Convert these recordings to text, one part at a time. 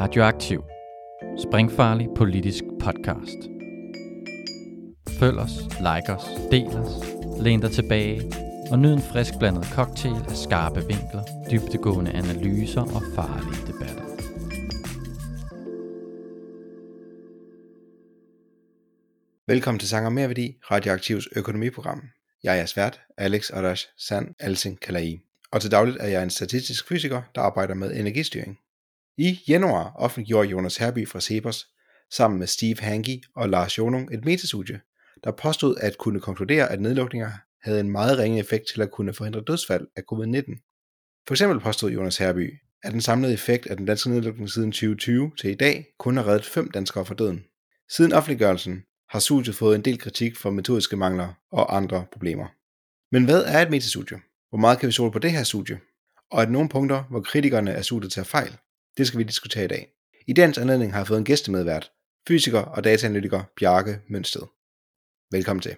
Radioaktiv. Springfarlig politisk podcast. Følg os, like os, del os, læn dig tilbage og nyd en frisk blandet cocktail af skarpe vinkler, dybtegående analyser og farlige debatter. Velkommen til Sanger Mere Værdi, Radioaktivs økonomiprogram. Jeg er jeres vært, Alex Arash Sand Alsing Kalai. Og til dagligt er jeg en statistisk fysiker, der arbejder med energistyring. I januar offentliggjorde Jonas Herby fra Cepos sammen med Steve Hanke og Lars Jonung et metastudie, der påstod at kunne konkludere, at nedlukninger havde en meget ringe effekt til at kunne forhindre dødsfald af covid-19. For eksempel påstod Jonas Herby, at den samlede effekt af den danske nedlukning siden 2020 til i dag kun har reddet fem danskere fra døden. Siden offentliggørelsen har studiet fået en del kritik for metodiske mangler og andre problemer. Men hvad er et metastudie? Hvor meget kan vi stole på det her studie? Og er der nogle punkter, hvor kritikerne af studiet tager fejl? Det skal vi diskutere i dag. I dagens anledning har jeg fået en gæstemedvært, fysiker og dataanalytiker Bjarke Mønsted. Velkommen til.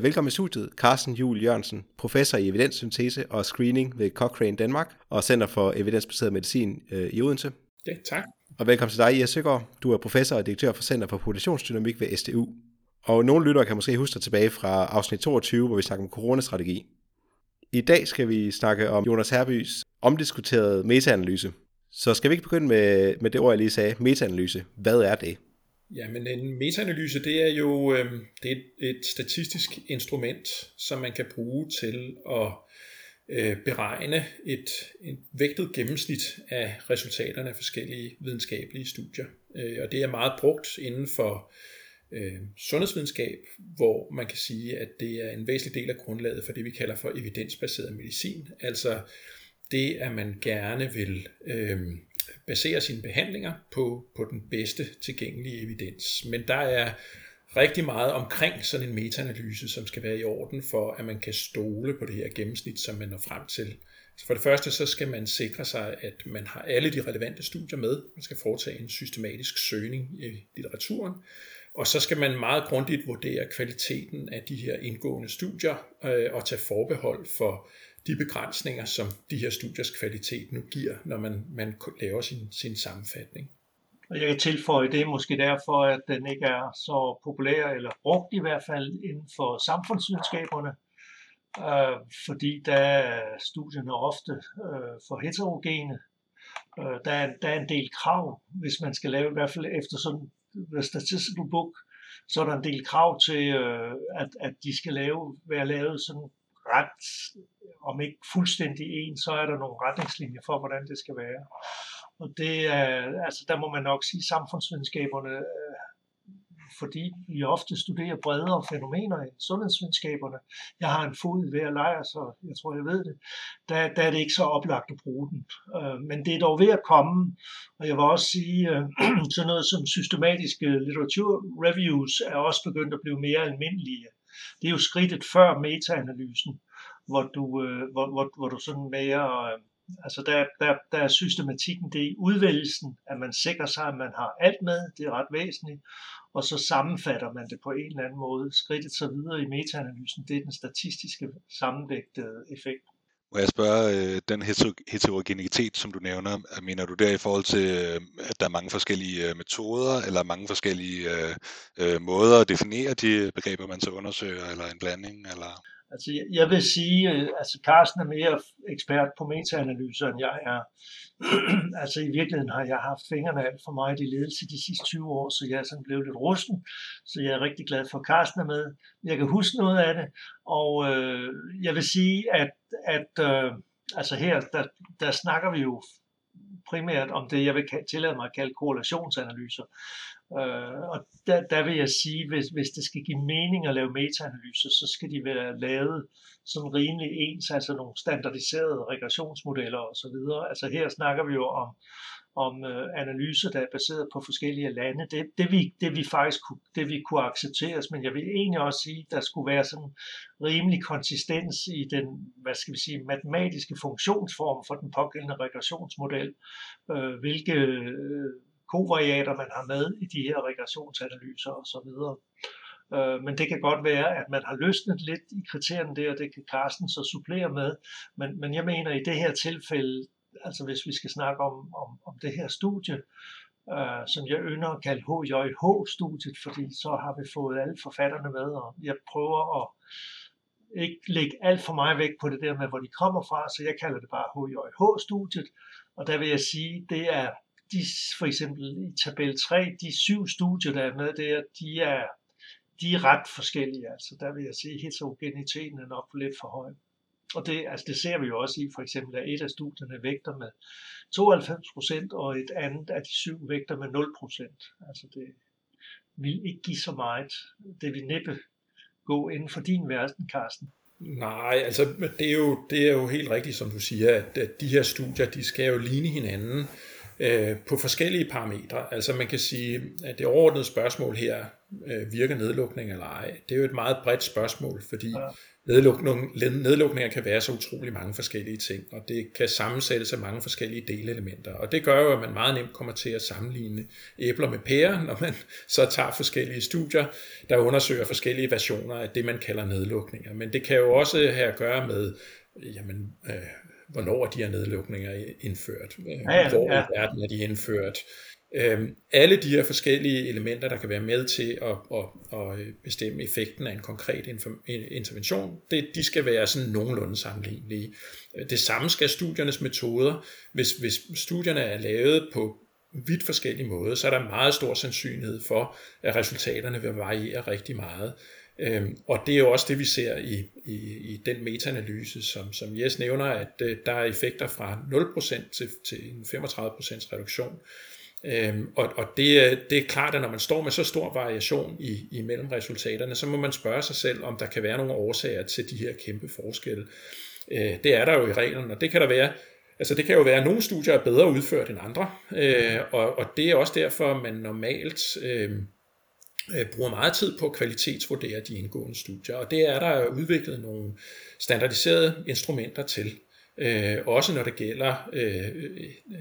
Velkommen i studiet, Carsten Jul Jørgensen, professor i evidenssyntese og screening ved Cochrane Danmark og Center for Evidensbaseret Medicin øh, i Odense. Ja, tak. Og velkommen til dig, Jes Søgaard. Du er professor og direktør for Center for Populationsdynamik ved SDU. Og nogle lyttere kan måske huske dig tilbage fra afsnit 22, hvor vi snakker om coronastrategi. I dag skal vi snakke om Jonas Herbys omdiskuterede metaanalyse. Så skal vi ikke begynde med, med det ord, jeg lige sagde, metaanalyse. Hvad er det? Jamen en metaanalyse, det er jo øhm, det er et statistisk instrument, som man kan bruge til at øh, beregne et, et vægtet gennemsnit af resultaterne af forskellige videnskabelige studier. Øh, og det er meget brugt inden for øh, sundhedsvidenskab, hvor man kan sige, at det er en væsentlig del af grundlaget for det, vi kalder for evidensbaseret medicin. Altså det, at man gerne vil øh, basere sine behandlinger på, på den bedste tilgængelige evidens. Men der er rigtig meget omkring sådan en metaanalyse, som skal være i orden for, at man kan stole på det her gennemsnit, som man når frem til. Så for det første, så skal man sikre sig, at man har alle de relevante studier med. Man skal foretage en systematisk søgning i litteraturen. Og så skal man meget grundigt vurdere kvaliteten af de her indgående studier øh, og tage forbehold for de begrænsninger, som de her studiers kvalitet nu giver, når man, man laver sin, sin sammenfatning. Og jeg kan tilføje det måske derfor, at den ikke er så populær, eller brugt i hvert fald inden for samfundsvidenskaberne, øh, fordi der er studierne ofte øh, for heterogene. Øh, der, er, der er en del krav, hvis man skal lave, i hvert fald efter sådan The Statistical Book, så er der en del krav til, øh, at, at de skal lave, være lavet sådan ret, om ikke fuldstændig en, så er der nogle retningslinjer for, hvordan det skal være. Og det er, altså der må man nok sige, samfundsvidenskaberne, øh, fordi vi ofte studerer bredere fænomener end sundhedsvidenskaberne. Jeg har en fod i hver lejr, så jeg tror, jeg ved det. Der, der er det ikke så oplagt at bruge den. Øh, men det er dog ved at komme, og jeg vil også sige, øh, sådan noget som systematiske litteraturreviews er også begyndt at blive mere almindelige. Det er jo skridtet før metaanalysen, hvor du, øh, hvor, hvor, hvor du sådan mere øh, Altså der, der, der er systematikken det i udvælgelsen, at man sikrer sig, at man har alt med, det er ret væsentligt, og så sammenfatter man det på en eller anden måde. Skridtet så videre i metaanalysen, det er den statistiske sammenvægtede effekt. Må jeg spørge, øh, den heterogenitet, som du nævner, øh, mener du der i forhold til, øh, at der er mange forskellige metoder, eller mange forskellige måder at definere de begreber, man så undersøger, eller en blanding? Eller? Altså, jeg vil sige, øh, altså, Carsten er mere ekspert på metaanalyser, end jeg er. altså, i virkeligheden har jeg haft fingrene alt for meget i ledelse de sidste 20 år, så jeg er sådan blevet lidt rusten. Så jeg er rigtig glad for, at Carsten er med. Jeg kan huske noget af det, og øh, jeg vil sige, at, at øh, altså her, der, der snakker vi jo primært om det, jeg vil tillade mig at kalde korrelationsanalyser. Øh, og der, der vil jeg sige, hvis, hvis det skal give mening at lave metaanalyser, så skal de være lavet sådan rimelig ens, altså nogle standardiserede regressionsmodeller osv. Altså her snakker vi jo om, om øh, analyser, der er baseret på forskellige lande. Det, det, vi, det vi faktisk kunne, det vi kunne accepteres, men jeg vil egentlig også sige, der skulle være sådan rimelig konsistens i den, hvad skal vi sige, matematiske funktionsform for den pågældende regressionsmodel, øh, hvilke øh, kovariater man har med i de her regressionsanalyser osv. Øh, men det kan godt være, at man har løsnet lidt i kriterierne der, og det kan Carsten så supplere med. Men, men jeg mener i det her tilfælde, altså hvis vi skal snakke om, om, om det her studie, øh, som jeg ynder at kalde HJH-studiet, fordi så har vi fået alle forfatterne med, og jeg prøver at ikke lægge alt for meget vægt på det der med, hvor de kommer fra, så jeg kalder det bare HJH-studiet, og der vil jeg sige, det er de, for eksempel i tabel 3, de syv studier, der er med der, de er, de er ret forskellige. Altså, der vil jeg sige, at heterogeniteten er nok lidt for høj. Og det, altså, det ser vi jo også i, for eksempel, at et af studierne vægter med 92 procent, og et andet af de syv vægter med 0 procent. Altså, det vil ikke give så meget. Det vil næppe gå inden for din verden, Carsten. Nej, altså det er, jo, det er jo helt rigtigt, som du siger, at, at de her studier, de skal jo ligne hinanden øh, på forskellige parametre. Altså man kan sige, at det overordnede spørgsmål her, øh, virker nedlukning eller ej, det er jo et meget bredt spørgsmål, fordi ja. nedlukning, nedlukninger kan være så utrolig mange forskellige ting, og det kan sammensættes af mange forskellige delelementer, og det gør jo, at man meget nemt kommer til at sammenligne æbler med pærer, når man så tager forskellige studier, der undersøger forskellige versioner af det, man kalder nedlukninger. Men det kan jo også have at gøre med, jamen, øh, hvornår de her nedlukninger indført, ja, ja, hvor ja. i verden er de indført. Øhm, alle de her forskellige elementer, der kan være med til at, at, at bestemme effekten af en konkret intervention, det, de skal være sådan nogenlunde sammenlignelige. Det samme skal studiernes metoder. Hvis, hvis studierne er lavet på vidt forskellige måder, så er der meget stor sandsynlighed for, at resultaterne vil variere rigtig meget. Øhm, og det er jo også det, vi ser i, i, i den metaanalyse, som, som Jes nævner, at øh, der er effekter fra 0% til, til en 35% reduktion. Øhm, og og det, øh, det er klart, at når man står med så stor variation i, i mellem resultaterne, så må man spørge sig selv, om der kan være nogle årsager til de her kæmpe forskelle. Øh, det er der jo i reglen, og det kan der være Altså det kan jo være, at nogle studier er bedre udført end andre, øh, og, og det er også derfor, man normalt øh, Øh, bruger meget tid på at kvalitetsvurdere de indgående studier, og det er der udviklet nogle standardiserede instrumenter til. Øh, også når det gælder øh,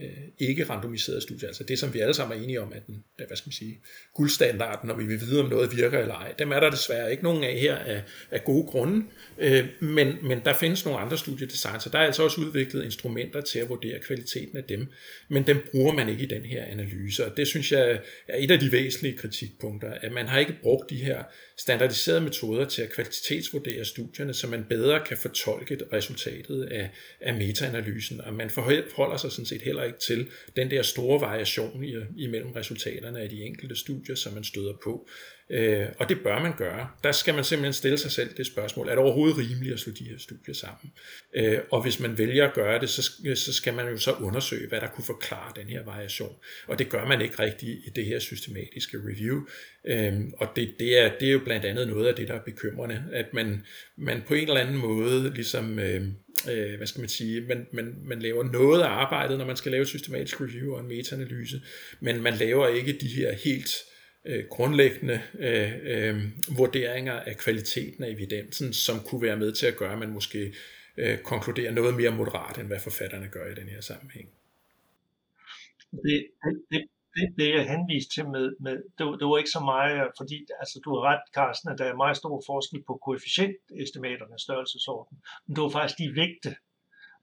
øh, ikke randomiserede studier, altså det som vi alle sammen er enige om, at den, hvad skal man sige, guldstandarden, når vi vil vide om noget virker eller ej, dem er der desværre ikke nogen af her af, af gode grunde, øh, men, men der findes nogle andre studiedesign, så der er altså også udviklet instrumenter til at vurdere kvaliteten af dem, men dem bruger man ikke i den her analyse, og det synes jeg er et af de væsentlige kritikpunkter, at man har ikke brugt de her standardiserede metoder til at kvalitetsvurdere studierne, så man bedre kan fortolke resultatet af, af metaanalysen, og man forholder sig sådan set heller ikke til den der store variation i, imellem resultaterne af de enkelte studier, som man støder på. Øh, og det bør man gøre. Der skal man simpelthen stille sig selv det spørgsmål, er det overhovedet rimeligt at slå de her studier sammen? Øh, og hvis man vælger at gøre det, så, øh, så skal man jo så undersøge, hvad der kunne forklare den her variation. Og det gør man ikke rigtigt i det her systematiske review. Øh, og det, det, er, det er jo blandt andet noget af det, der er bekymrende, at man, man på en eller anden måde ligesom... Øh, øh, hvad skal man sige, man, man, man laver noget af arbejdet, når man skal lave et systematisk review og en metaanalyse, men man laver ikke de her helt øh, grundlæggende øh, øh, vurderinger af kvaliteten af evidensen, som kunne være med til at gøre, at man måske øh, konkluderer noget mere moderat, end hvad forfatterne gør i den her sammenhæng. Det, det, det, det jeg henviste til med, med det, var, det var ikke så meget, fordi altså, du har ret, Carsten, at der er meget stor forskel på koefficientestimaternes størrelsesorden, men det var faktisk de vægte,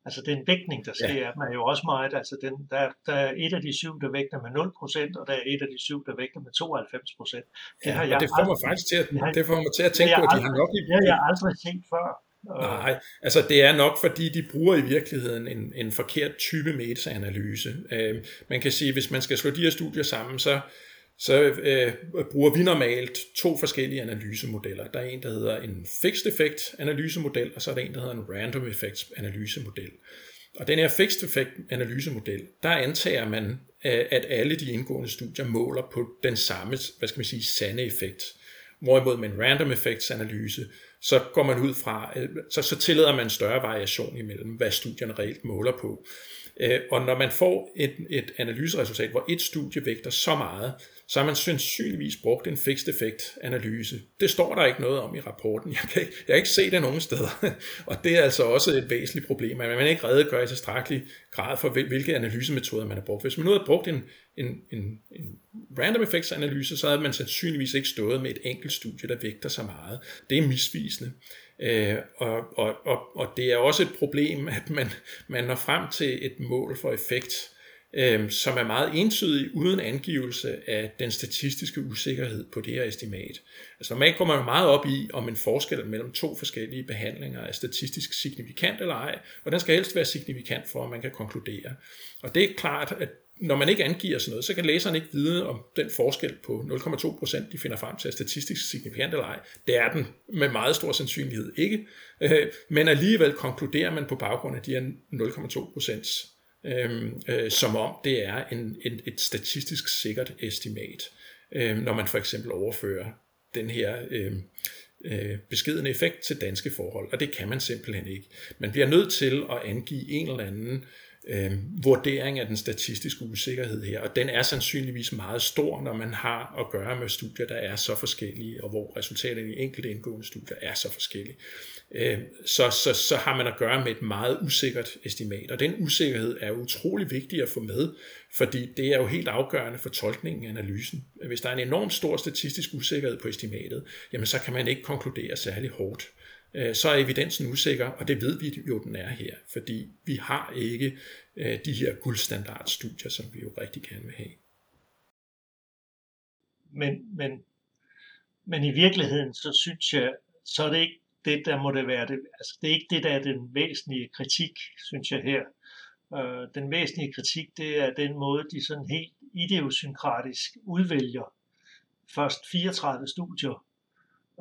Altså den vægtning, der sker, ja. er jo også meget. Altså den, der, der er et af de syv, der vægter med 0%, og der er et af de syv, der vægter med 92%. Det, ja, har jeg det får mig faktisk til at, det får mig til at tænke på, at de har nok... Det har jeg aldrig set før. Nej, altså det er nok fordi, de bruger i virkeligheden en, en forkert type meta-analyse. Uh, man kan sige, hvis man skal slå de her studier sammen, så så øh, bruger vi normalt to forskellige analysemodeller. Der er en, der hedder en fixed effect analysemodel, og så er der en, der hedder en random effects analysemodel. Og den her fixed effect analysemodel, der antager man, øh, at alle de indgående studier måler på den samme, hvad skal man sige, sande effekt. Hvorimod med en random effects analyse, så går man ud fra, øh, så, så tillader man større variation imellem, hvad studierne reelt måler på. Øh, og når man får et, et analyseresultat, hvor et studie vægter så meget, så har man sandsynligvis brugt en fixed effect analyse. Det står der ikke noget om i rapporten. Jeg kan ikke, jeg kan ikke se det nogen steder. Og det er altså også et væsentligt problem, at man ikke redegør i tilstrækkelig grad for, hvilke analysemetoder man har brugt. Hvis man nu havde brugt en, en, en, en random effects analyse, så havde man sandsynligvis ikke stået med et enkelt studie, der vægter så meget. Det er misvisende. Øh, og, og, og, og det er også et problem, at man, man når frem til et mål for effekt, øh, som er meget entydig uden angivelse af den statistiske usikkerhed på det her estimat. Altså normalt går man meget op i, om en forskel mellem to forskellige behandlinger er statistisk signifikant eller ej, og den skal helst være signifikant for, at man kan konkludere. Og det er klart, at når man ikke angiver sådan noget, så kan læseren ikke vide, om den forskel på 0,2%, de finder frem til, er statistisk signifikant eller ej. Det er den med meget stor sandsynlighed ikke. Øh, men alligevel konkluderer man på baggrund af de her 0,2% øh, øh, som om det er en, en, et statistisk sikkert estimat, øh, når man for eksempel overfører den her øhm, øh, øh, beskedende effekt til danske forhold, og det kan man simpelthen ikke. Man bliver nødt til at angive en eller anden øh, øh, vurdering af den statistiske usikkerhed her, og den er sandsynligvis meget stor, når man har at gøre med studier, der er så forskellige, og hvor resultaterne i enkelte indgående studier er så forskellige. Øh, så, så, så har man at gøre med et meget usikkert estimat, og den usikkerhed er utrolig vigtig at få med, fordi det er jo helt afgørende for tolkningen af analysen. Hvis der er en enorm stor statistisk usikkerhed på estimatet, jamen så kan man ikke konkludere særlig hårdt øh, så er evidensen usikker, og det ved vi jo, den er her, fordi vi har ikke øh, de her guldstandardstudier, som vi jo rigtig gerne vil have. Men, men, men i virkeligheden, så synes jeg, så er det ikke det, der må det være. Det, altså, det er ikke det, der er den væsentlige kritik, synes jeg her. Øh, den væsentlige kritik, det er den måde, de sådan helt idiosynkratisk udvælger først 34 studier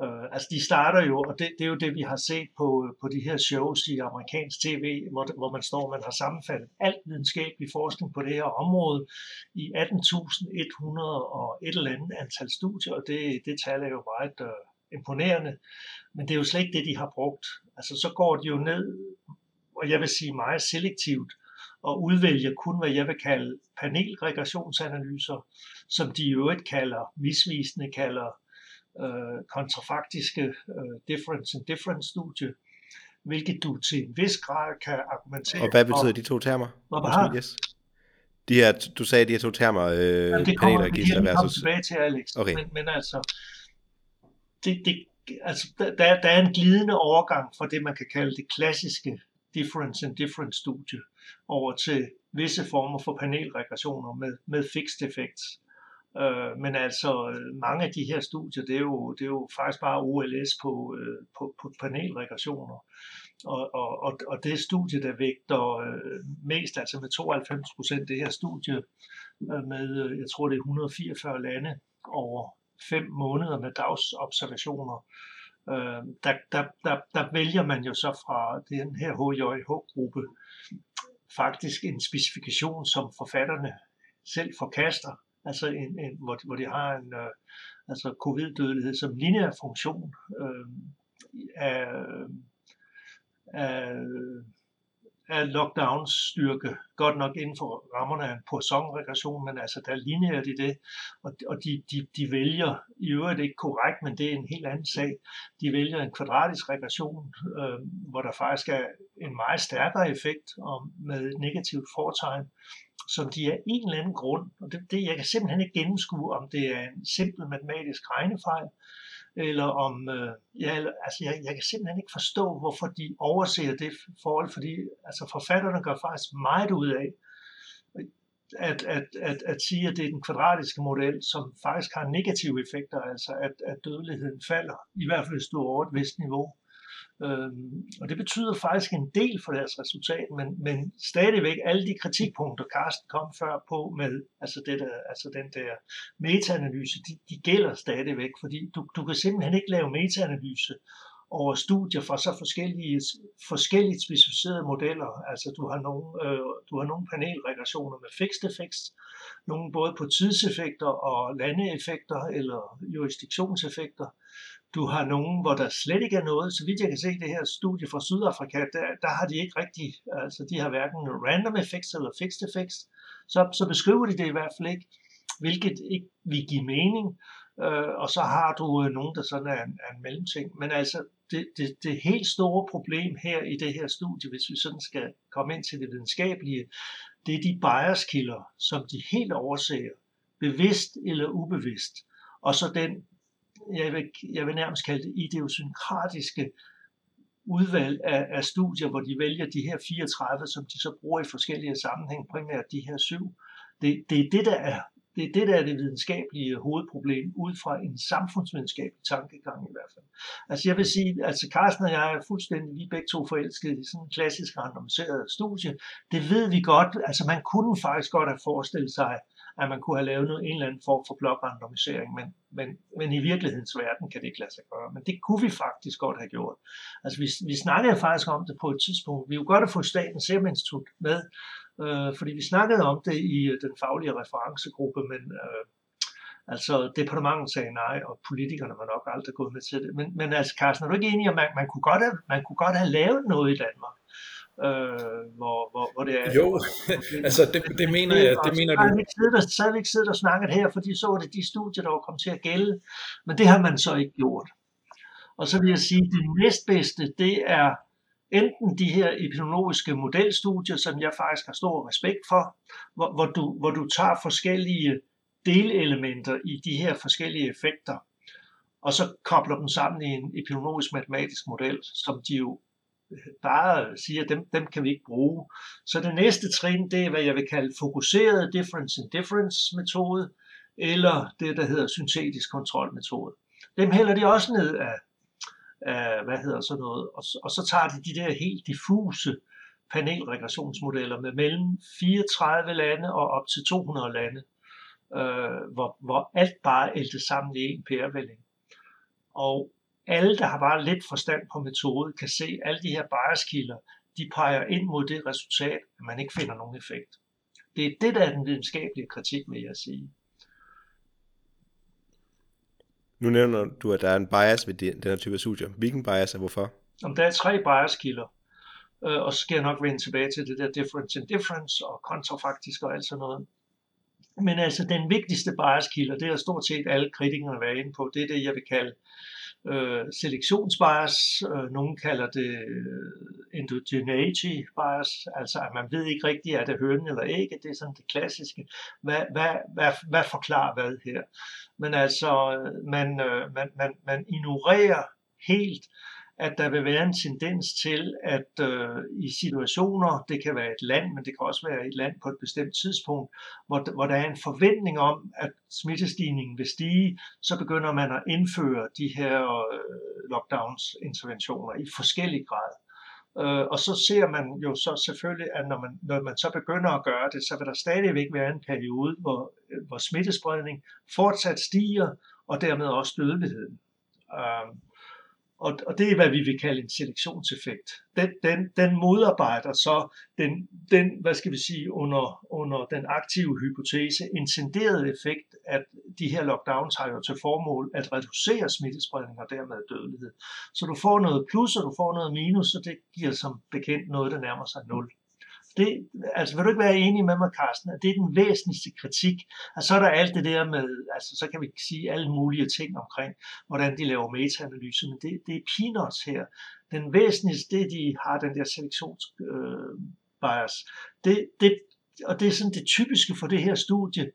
Øh, altså de starter jo, og det, det er jo det, vi har set på, øh, på de her shows i amerikansk tv, hvor, hvor man står, man har sammenfattet alt videnskabelig forskning på det her område i 18.100 og et eller andet antal studier, og det, det tal er jo meget øh, imponerende, men det er jo slet ikke det, de har brugt. Altså så går de jo ned, og jeg vil sige meget selektivt, og udvælger kun, hvad jeg vil kalde panelregressionsanalyser, som de i øvrigt kalder, misvisende kalder øh, kontrafaktiske øh, difference in difference studie, hvilket du til en vis grad kan argumentere Og hvad betyder de to termer? Hvad yes. De her, du sagde de her to termer, øh, Jamen, det kommer, panelregister versus... tilbage til, Alex. Okay. Men, men altså, det, det, altså der, der er en glidende overgang fra det, man kan kalde det klassiske difference in difference studie over til visse former for panelregressioner med, med fixed effects. Øh, men altså, øh, mange af de her studier, det er jo, det er jo faktisk bare OLS på, øh, på, på panelregressioner. Og, og, og, og det studie, der vægter øh, mest, altså med 92 procent, det her studie øh, med, øh, jeg tror det er 144 lande over fem måneder med dagsobservationer, øh, der, der, der, der vælger man jo så fra den her HJH-gruppe faktisk en specifikation, som forfatterne selv forkaster, altså en, en, hvor, hvor de har en øh, altså covid-dødelighed som lineær funktion øh, af, af, af lockdowns styrke, godt nok inden for rammerne af en Poisson-regression, men altså der er lineært i det, og, og de, de, de vælger, i øvrigt ikke korrekt, men det er en helt anden sag, de vælger en kvadratisk regression, øh, hvor der faktisk er en meget stærkere effekt og med negativt fortegn, som de af en eller anden grund, og det, det jeg kan simpelthen ikke gennemskue, om det er en simpel matematisk regnefejl, eller om, øh, ja, altså jeg, jeg kan simpelthen ikke forstå, hvorfor de overser det forhold, fordi altså forfatterne gør faktisk meget ud af, at, at, at, at sige, at det er den kvadratiske model, som faktisk har negative effekter, altså at, at dødeligheden falder, i hvert fald hvis du er over et vist niveau. Øhm, og det betyder faktisk en del for deres resultat, men, men stadigvæk alle de kritikpunkter, Carsten kom før på med altså det der, altså den der metaanalyse, de, de gælder stadigvæk, fordi du, du kan simpelthen ikke lave metaanalyse over studier fra så forskellige, forskelligt specificerede modeller. Altså du har nogle, øh, du har nogle panelregressioner med fixed effects, nogle både på tidseffekter og landeeffekter eller jurisdiktionseffekter. Du har nogen, hvor der slet ikke er noget. Så vidt jeg kan se det her studie fra Sydafrika, der, der har de ikke rigtig, altså de har hverken random effects eller fixed effects. Så, så beskriver de det i hvert fald ikke, hvilket ikke vil give mening. Øh, og så har du øh, nogen, der sådan er en, er en mellemting. Men altså, det, det, det helt store problem her i det her studie, hvis vi sådan skal komme ind til det videnskabelige, det er de biaskilder, som de helt overser, bevidst eller ubevidst. Og så den jeg vil, jeg vil nærmest kalde det idiosynkratiske udvalg af, af studier, hvor de vælger de her 34, som de så bruger i forskellige sammenhæng, primært de her syv. Det, det er det, der er det er det, der er det videnskabelige hovedproblem, ud fra en samfundsvidenskabelig tankegang i hvert fald. Altså jeg vil sige, altså Carsten og jeg er fuldstændig, vi er begge to forelskede i sådan en klassisk randomiseret studie. Det ved vi godt, altså man kunne faktisk godt have forestillet sig, at man kunne have lavet noget, en eller anden form for blokrandomisering, men, men, men i virkelighedens verden kan det ikke lade sig gøre. Men det kunne vi faktisk godt have gjort. Altså vi, vi snakkede faktisk om det på et tidspunkt. Vi kunne godt have fået Statens Serum Institut med, øh, fordi vi snakkede om det i øh, den faglige referencegruppe, men øh, altså departementet sagde nej, og politikerne var nok aldrig gået med til det. Men, men altså Carsten, er du ikke enig i, at man, man, kunne godt have, man kunne godt have lavet noget i Danmark? Øh, hvor, hvor, hvor det er... Jo, altså det, det mener jeg, det mener du. Så har vi ikke siddet og snakket her, fordi så var det de studier, der var kommet til at gælde, men det har man så ikke gjort. Og så vil jeg sige, at det næstbedste, det er enten de her epidemiologiske modelstudier, som jeg faktisk har stor respekt for, hvor, hvor, du, hvor du tager forskellige delelementer i de her forskellige effekter, og så kobler dem sammen i en epidemiologisk matematisk model, som de jo bare siger, at dem, dem kan vi ikke bruge. Så det næste trin, det er, hvad jeg vil kalde fokuseret difference in difference metode, eller det, der hedder syntetisk kontrolmetode. Dem hælder de også ned af, af hvad hedder sådan noget, og, og så tager de de der helt diffuse panelregressionsmodeller med mellem 34 lande og op til 200 lande, øh, hvor, hvor alt bare æltes sammen i en pærevælling. Og alle, der har bare lidt forstand på metode, kan se, at alle de her biaskilder, de peger ind mod det resultat, at man ikke finder nogen effekt. Det er det, der er den videnskabelige kritik, vil jeg sige. Nu nævner du, at der er en bias ved den her type af studier. Hvilken bias og hvorfor? Om der er tre biaskilder, øh, og så skal jeg nok vende tilbage til det der difference in difference og kontrafaktisk og alt sådan noget. Men altså den vigtigste biaskilder, det er stort set alle kritikerne været inde på, det er det, jeg vil kalde øh, selektionsbias, øh, nogen kalder det øh, endogeneity bias, altså at man ved ikke rigtigt, er det hønen eller ikke, det er sådan det klassiske, hvad, hvad, hvad, hvad forklarer hvad her. Men altså, øh, man, øh, man, man, man ignorerer helt at der vil være en tendens til, at øh, i situationer, det kan være et land, men det kan også være et land på et bestemt tidspunkt, hvor, hvor der er en forventning om, at smittestigningen vil stige, så begynder man at indføre de her øh, lockdowns-interventioner i forskellig grad. Øh, og så ser man jo så selvfølgelig, at når man, når man så begynder at gøre det, så vil der stadigvæk være en periode, hvor, hvor smittespredning fortsat stiger, og dermed også dødeligheden. Øh, og, og det er, hvad vi vil kalde en selektionseffekt. Den, den, den modarbejder så den, den, hvad skal vi sige, under, under den aktive hypotese, intenderede effekt, at de her lockdowns har jo til formål at reducere smittespredning og dermed dødelighed. Så du får noget plus, og du får noget minus, og det giver som bekendt noget, der nærmer sig 0 det, altså vil du ikke være enig med mig, Carsten, at det er den væsentligste kritik, og så er der alt det der med, altså så kan vi sige alle mulige ting omkring, hvordan de laver metaanalyse, men det, det er peanuts her. Den væsentligste, det de har den der selektionsbias, øh, bias, det, det, og det er sådan det typiske for det her studie,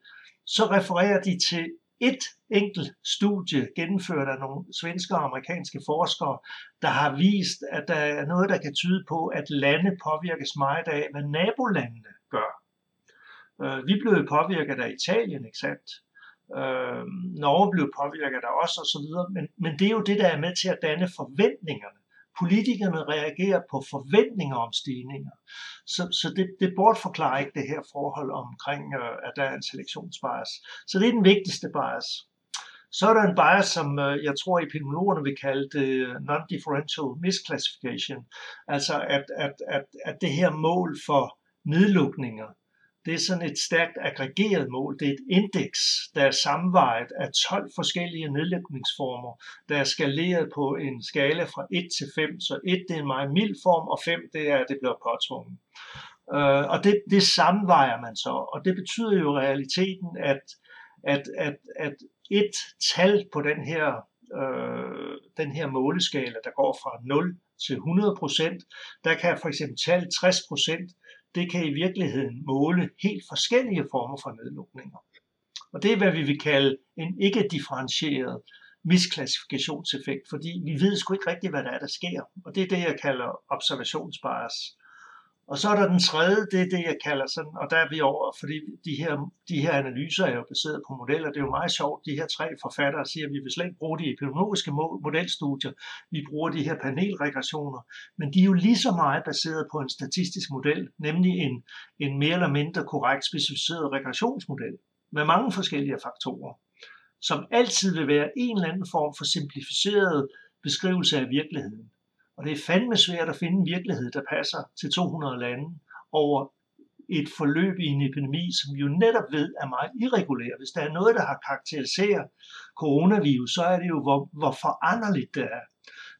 så refererer de til et enkelt studie gennemført af nogle svenske og amerikanske forskere, der har vist, at der er noget, der kan tyde på, at lande påvirkes meget af, hvad nabolandene gør. Øh, vi blev påvirket af Italien, ikke sandt? Øh, Norge blev påvirket af os osv., men, men det er jo det, der er med til at danne forventningerne politikerne reagerer på forventninger om stigninger. Så, så det, det bortforklarer ikke det her forhold omkring, øh, at der er en selektionsbias. Så det er den vigtigste bias. Så er der en bias, som øh, jeg tror epidemiologerne vil kalde det øh, non-differential misclassification. Altså at, at, at, at det her mål for nedlukninger, det er sådan et stærkt aggregeret mål. Det er et indeks, der er sammenvejet af 12 forskellige nedlægningsformer, der er skaleret på en skala fra 1 til 5. Så 1 det er en meget mild form, og 5 det er, at det bliver påtvunget. Øh, og det, det sammenvejer man så, og det betyder jo i realiteten, at, at, at, at et tal på den her, øh, den her måleskala, der går fra 0 til 100 procent, der kan for eksempel tal 60 procent det kan i virkeligheden måle helt forskellige former for nedlukninger. Og det er, hvad vi vil kalde en ikke differentieret misklassifikationseffekt, fordi vi ved sgu ikke rigtigt, hvad der er, der sker. Og det er det, jeg kalder observationsbias. Og så er der den tredje, det er det, jeg kalder sådan, og der er vi over, fordi de her, de her analyser er jo baseret på modeller. Det er jo meget sjovt, de her tre forfattere siger, at vi vil slet ikke bruge de epidemiologiske modelstudier, vi bruger de her panelregressioner, men de er jo lige så meget baseret på en statistisk model, nemlig en, en mere eller mindre korrekt specificeret regressionsmodel med mange forskellige faktorer, som altid vil være en eller anden form for simplificeret beskrivelse af virkeligheden. Og det er fandme svært at finde en virkelighed, der passer til 200 lande over et forløb i en epidemi, som vi jo netop ved er meget irregulær. Hvis der er noget, der har karakteriseret coronavirus, så er det jo, hvor, hvor foranderligt det er.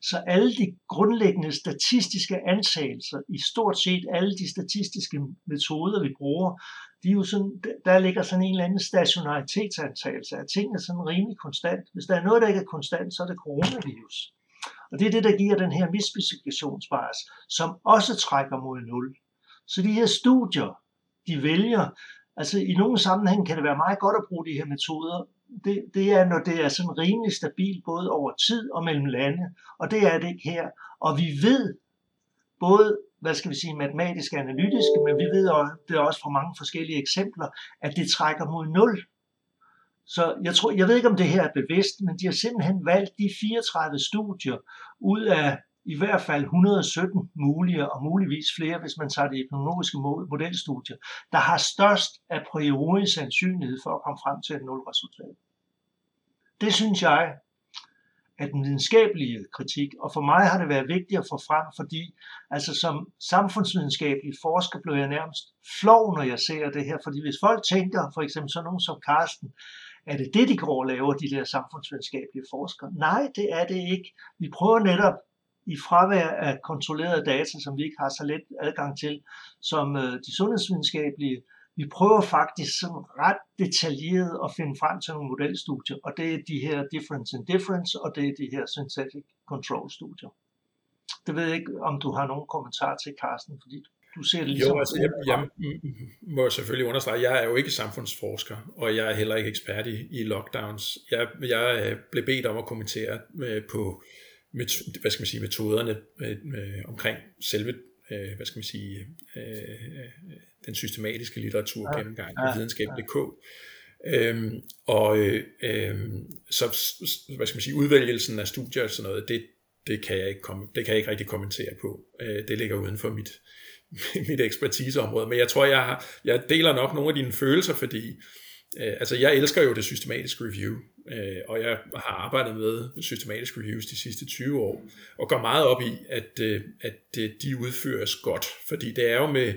Så alle de grundlæggende statistiske antagelser, i stort set alle de statistiske metoder, vi bruger, de er jo sådan, der ligger sådan en eller anden stationaritetsantagelse, at tingene er sådan rimelig konstant. Hvis der er noget, der ikke er konstant, så er det coronavirus. Og det er det, der giver den her misspecifikationsbias, som også trækker mod 0. Så de her studier, de vælger, altså i nogle sammenhæng kan det være meget godt at bruge de her metoder. Det, det er, når det er sådan rimelig stabilt både over tid og mellem lande, og det er det ikke her. Og vi ved både hvad skal vi sige, matematisk og analytisk, men vi ved også, det er også fra mange forskellige eksempler, at det trækker mod 0. Så jeg, tror, jeg ved ikke, om det her er bevidst, men de har simpelthen valgt de 34 studier ud af i hvert fald 117 mulige, og muligvis flere, hvis man tager det epidemiologiske modelstudier, der har størst a priori sandsynlighed for at komme frem til et nulresultat. Det synes jeg er den videnskabelige kritik, og for mig har det været vigtigt at få frem, fordi altså som samfundsvidenskabelig forsker blev jeg nærmest flov, når jeg ser det her, fordi hvis folk tænker, for eksempel sådan nogen som Karsten, er det det, de går og laver, de der samfundsvidenskabelige forskere? Nej, det er det ikke. Vi prøver netop i fravær af kontrollerede data, som vi ikke har så let adgang til, som øh, de sundhedsvidenskabelige, vi prøver faktisk sådan ret detaljeret at finde frem til nogle modelstudier, og det er de her difference in difference, og det er de her synthetic control studier. Det ved jeg ikke, om du har nogen kommentar til, Carsten, fordi du ser det ligesom... Jo, altså, jeg, jeg må selvfølgelig understrege, jeg er jo ikke samfundsforsker, og jeg er heller ikke ekspert i, i lockdowns. Jeg, jeg øh, blev bedt om at kommentere øh, på hvad skal man sige, metoderne øh, omkring selve hvad skal man sige, den systematiske litteratur ja, gennemgang på ja, videnskab.dk. Øhm, og øh, så hvad skal man sige, udvælgelsen af studier og sådan noget, det, det, kan jeg ikke komme, det kan jeg ikke rigtig kommentere på. Øh, det ligger uden for mit, mit ekspertiseområde, men jeg tror, jeg, har, jeg deler nok nogle af dine følelser, fordi øh, altså jeg elsker jo det systematiske review, øh, og jeg har arbejdet med systematiske reviews de sidste 20 år, og går meget op i, at, øh, at øh, de udføres godt, fordi det er jo med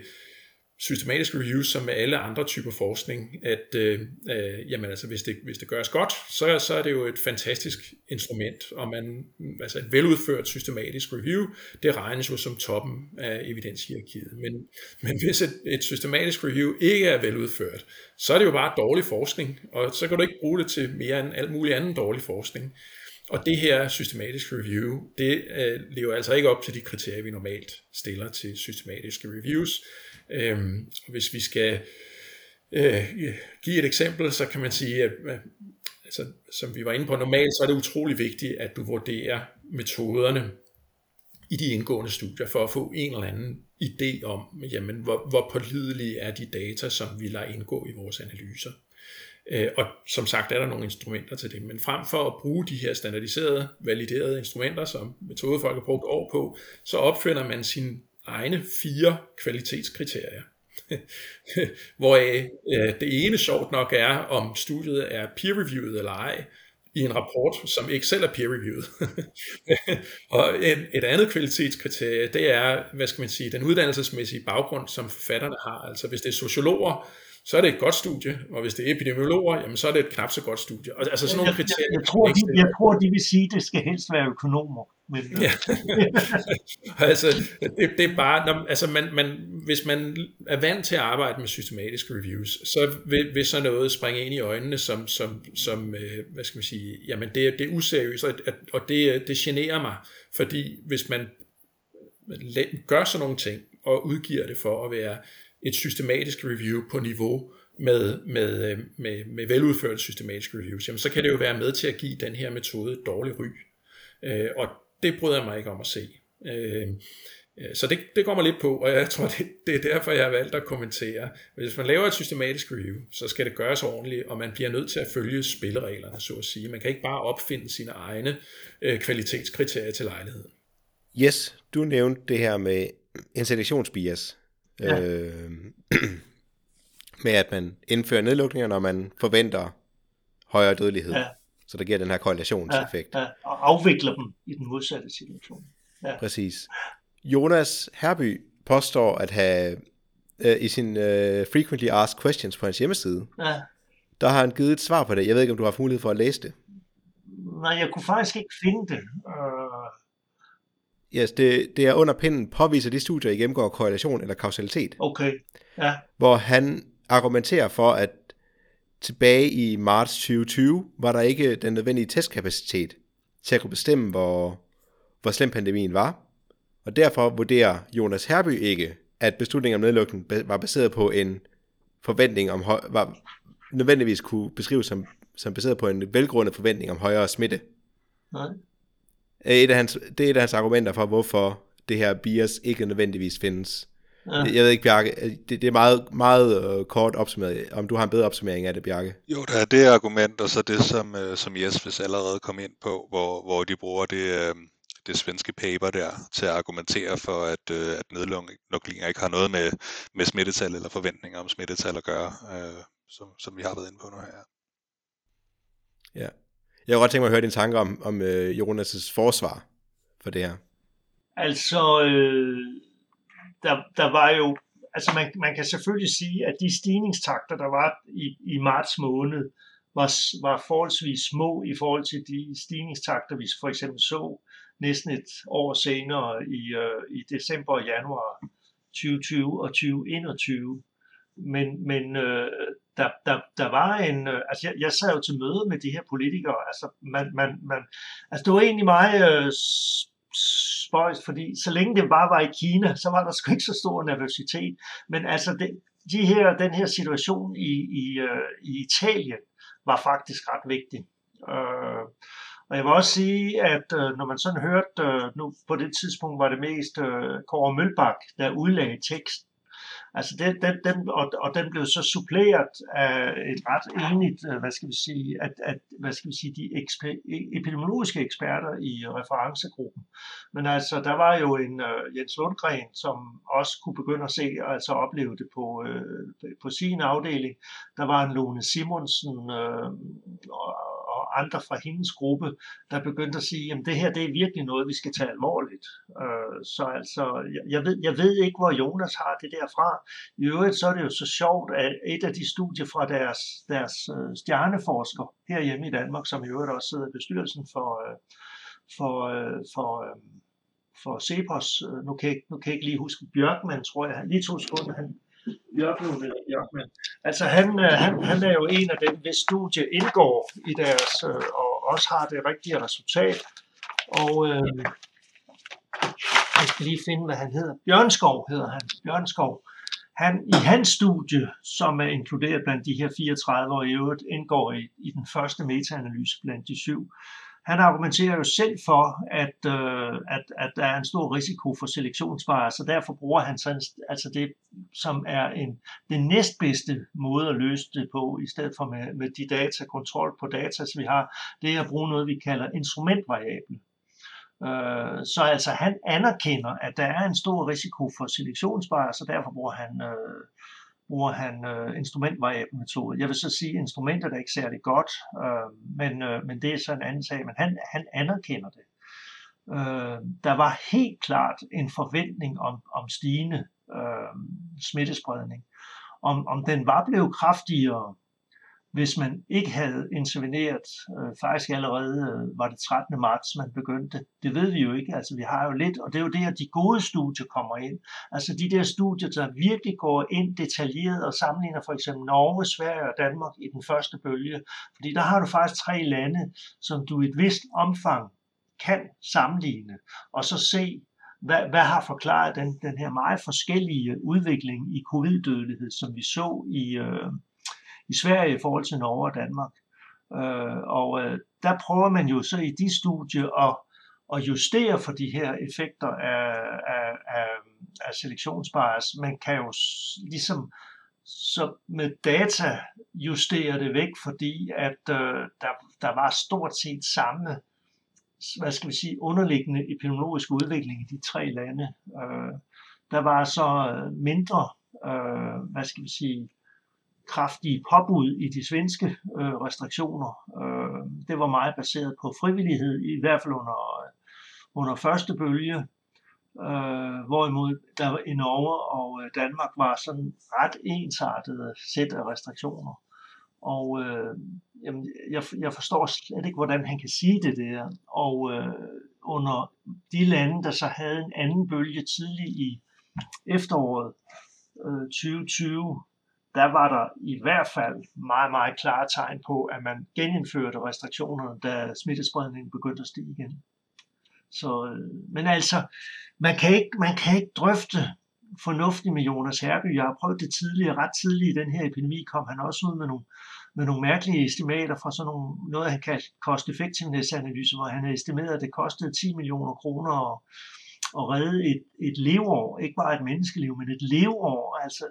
systematisk reviews som med alle andre typer forskning, at øh, øh, jamen altså, hvis, det, hvis det gøres godt, så, så er det jo et fantastisk instrument, og man, altså et veludført systematisk review, det regnes jo som toppen af evidenshierarkiet. Men, men hvis et, et systematisk review ikke er veludført, så er det jo bare dårlig forskning, og så kan du ikke bruge det til mere end alt muligt andet dårlig forskning. Og det her systematisk review, det øh, lever altså ikke op til de kriterier, vi normalt stiller til systematiske reviews. Øhm, hvis vi skal øh, give et eksempel, så kan man sige, at øh, altså, som vi var inde på normalt, så er det utrolig vigtigt, at du vurderer metoderne i de indgående studier, for at få en eller anden idé om, jamen, hvor, hvor pålidelige er de data, som vi lader indgå i vores analyser. Øh, og som sagt er der nogle instrumenter til det, men frem for at bruge de her standardiserede, validerede instrumenter, som metodefolk har brugt år på, så opfinder man sine egne fire kvalitetskriterier. Hvor øh, øh, det ene sjovt nok er, om studiet er peer-reviewet eller ej. i en rapport, som ikke selv er peer-reviewed. og et andet kvalitetskriterie, det er, hvad skal man sige, den uddannelsesmæssige baggrund, som forfatterne har. Altså hvis det er sociologer, så er det et godt studie, og hvis det er epidemiologer, jamen så er det et knap så godt studie. Og, altså sådan nogle kriterier. Jeg, jeg, tror, de, jeg tror, de vil sige, at det skal helst være økonomer. Men, øh. ja. altså, det, det er bare, når, altså man, man, hvis man er vant til at arbejde med systematiske reviews, så vil, vil sådan noget springe ind i øjnene, som, som, som øh, hvad skal man sige, jamen det, det er useriøst, og, og det, det generer mig, fordi hvis man gør sådan nogle ting, og udgiver det for at være et systematisk review på niveau med, med, øh, med, med veludførte systematiske reviews, jamen så kan det jo være med til at give den her metode et dårligt ry. Øh, og det bryder jeg mig ikke om at se. Øh, øh så det, det går mig lidt på, og jeg tror, det, det er derfor, jeg har valgt at kommentere. Hvis man laver et systematisk review, så skal det gøres ordentligt, og man bliver nødt til at følge spillereglerne, så at sige. Man kan ikke bare opfinde sine egne øh, kvalitetskriterier til lejligheden. Yes, du nævnte det her med en selektionsbias. Ja. Øh, med at man indfører nedlukninger, når man forventer højere dødelighed. Ja. Så der giver den her korrelationseffekt. Ja, ja, og afvikler dem i den modsatte situation. Ja. Præcis. Jonas Herby påstår at have øh, i sin øh, Frequently Asked Questions på hans hjemmeside, ja. der har han givet et svar på det. Jeg ved ikke, om du har haft mulighed for at læse det. Nej, jeg kunne faktisk ikke finde det. Uh... Yes, det, det er under pinden, påviser de studier, I gennemgår korrelation eller kausalitet. Okay, ja. Hvor han argumenterer for, at tilbage i marts 2020 var der ikke den nødvendige testkapacitet til at kunne bestemme, hvor, hvor slem pandemien var. Og derfor vurderer Jonas Herby ikke, at beslutningen om nedlukning var baseret på en forventning om høj, var nødvendigvis kunne beskrives som, som baseret på en velgrundet forventning om højere smitte. Nej. Et af hans, det er et af hans argumenter for, hvorfor det her bias ikke nødvendigvis findes. Ja. Jeg ved ikke, Bjarke, det, det er meget, meget uh, kort opsummeret. Om du har en bedre opsummering af det, Bjarke? Jo, der er det argument, og så det, som, uh, som Jesper allerede kom ind på, hvor, hvor de bruger det, uh, det svenske paper der til at argumentere for, at, uh, at nedlukninger ikke har noget med, med smittetal eller forventninger om smittetal at gøre, uh, som, som vi har været inde på nu her. Ja. Jeg kunne godt tænke mig at høre dine tanker om, om øh, Jonas' forsvar for det her. Altså, øh, der, der var jo, altså man, man kan selvfølgelig sige, at de stigningstakter, der var i, i marts måned, var, var forholdsvis små i forhold til de stigningstakter, vi for eksempel så næsten et år senere i, øh, i december og januar 2020 og 2021. Men, men øh, der, der, der var en, øh, altså jeg, jeg sad jo til møde med de her politikere, altså man, man, man, altså det var egentlig meget øh, spøjs, fordi så længe det bare var i Kina, så var der sgu ikke så stor nervøsitet. Men altså, det, de her, den her situation i, i, øh, i Italien var faktisk ret vigtig. Øh, og jeg vil også sige, at øh, når man sådan hørte, øh, nu på det tidspunkt var det mest øh, Kåre Mølbak, der udlagde tekst, Altså det, den, den, og, og den blev så suppleret af et ret enigt, øh, hvad skal vi sige, at, at hvad skal vi sige, de eksper, e-, epidemiologiske eksperter i referencegruppen. Men altså, der var jo en uh, Jens Lundgren, som også kunne begynde at se, altså opleve det på, uh, på sin afdeling. Der var en Lone Simonsen uh, og andre fra hendes gruppe, der begyndte at sige, at det her det er virkelig noget, vi skal tage alvorligt. Øh, så altså, jeg, jeg, ved, jeg ved ikke, hvor Jonas har det derfra. I øvrigt så er det jo så sjovt, at et af de studier fra deres, deres øh, stjerneforsker herhjemme i Danmark, som i øvrigt også sidder i bestyrelsen for, øh, for, øh, for, øh, for Cepos, øh, nu, kan jeg, nu kan jeg ikke lige huske Bjørkman, tror jeg, lige to sekunder, han, Jørgen Jørgen. Altså han, øh, han, han er jo en af dem, hvis studie indgår i deres, øh, og også har det rigtige resultat. Og øh, jeg skal lige finde, hvad han hedder. Bjørnskov hedder han. Bjørnskov. Han, I hans studie, som er inkluderet blandt de her 34, og i øvrigt indgår i, i den første metaanalyse blandt de syv, han argumenterer jo selv for, at, øh, at, at der er en stor risiko for selektionsbias, så derfor bruger han sådan, altså det, som er en, den næstbedste måde at løse det på, i stedet for med, med de data, kontrol på data, som vi har, det er at bruge noget, vi kalder instrumentvariable. Øh, så altså han anerkender, at der er en stor risiko for selektionsbias, så derfor bruger han, øh, bruger han øh, instrumentvariabelmetode. Jeg vil så sige, at instrumentet er ikke særlig godt, øh, men, øh, men det er så en anden sag, men han, han anerkender det. Øh, der var helt klart en forventning om, om stigende øh, smittespredning. Om, om den var blevet kraftigere, hvis man ikke havde interveneret, øh, faktisk allerede øh, var det 13. marts, man begyndte. Det ved vi jo ikke, altså vi har jo lidt, og det er jo det, at de gode studier kommer ind. Altså de der studier, der virkelig går ind detaljeret og sammenligner for eksempel Norge, Sverige og Danmark i den første bølge. Fordi der har du faktisk tre lande, som du i et vist omfang kan sammenligne, og så se, hvad, hvad har forklaret den, den her meget forskellige udvikling i covid-dødelighed, som vi så i, øh, i Sverige i forhold til Norge og Danmark. Øh, og øh, der prøver man jo så i de studier at, at justere for de her effekter af, af, af, af selektionsbias. Man kan jo ligesom så med data justere det væk, fordi at øh, der, der var stort set samme hvad skal vi sige, underliggende epidemiologisk udvikling i de tre lande. Øh, der var så øh, mindre, øh, hvad skal vi sige, kraftige påbud i de svenske øh, restriktioner. Øh, det var meget baseret på frivillighed, i hvert fald under, under første bølge. Øh, hvorimod der i Norge og øh, Danmark var sådan ret ensartede sæt af restriktioner. Og øh, jamen, jeg, jeg forstår slet ikke, hvordan han kan sige det der. Og øh, under de lande, der så havde en anden bølge tidlig i efteråret øh, 2020, der var der i hvert fald meget, meget klare tegn på, at man genindførte restriktionerne, da smittespredningen begyndte at stige igen. Så, øh, men altså, man kan, ikke, man kan ikke drøfte fornuftigt med Jonas Herby. Jeg har prøvet det tidligere, ret tidligt i den her epidemi kom han også ud med nogle, med nogle mærkelige estimater fra sådan nogle, noget, han kaldte cost-effectiveness-analyse, hvor han estimerede, at det kostede 10 millioner kroner at, at redde et, et leveår, ikke bare et menneskeliv, men et leveår. Altså,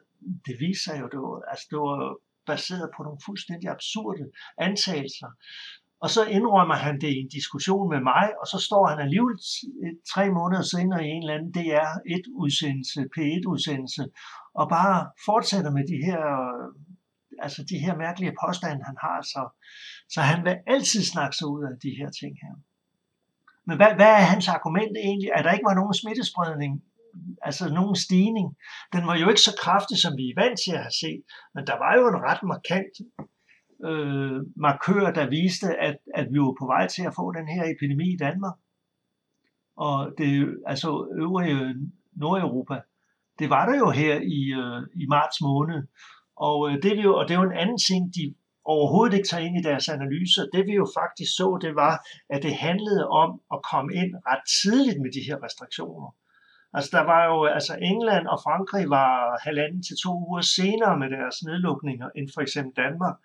det viser sig jo, det var, altså, det var baseret på nogle fuldstændig absurde antagelser. Og så indrømmer han det i en diskussion med mig, og så står han alligevel tre måneder senere i en eller anden DR1-udsendelse, P1-udsendelse, og bare fortsætter med de her, altså de her mærkelige påstande, han har. Så, så han vil altid snakke sig ud af de her ting her. Men hvad, hvad er hans argument egentlig? At der ikke var nogen smittespredning, altså nogen stigning. Den var jo ikke så kraftig, som vi er vant til at have set, men der var jo en ret markant øh, markør, der viste, at, at vi var på vej til at få den her epidemi i Danmark. Og det altså øvrige Nordeuropa, det var der jo her i, øh, i marts måned. Og, øh, det, jo, og det er jo en anden ting, de overhovedet ikke tager ind i deres analyser. Det vi jo faktisk så, det var, at det handlede om at komme ind ret tidligt med de her restriktioner. Altså der var jo, altså England og Frankrig var halvanden til to uger senere med deres nedlukninger end for eksempel Danmark.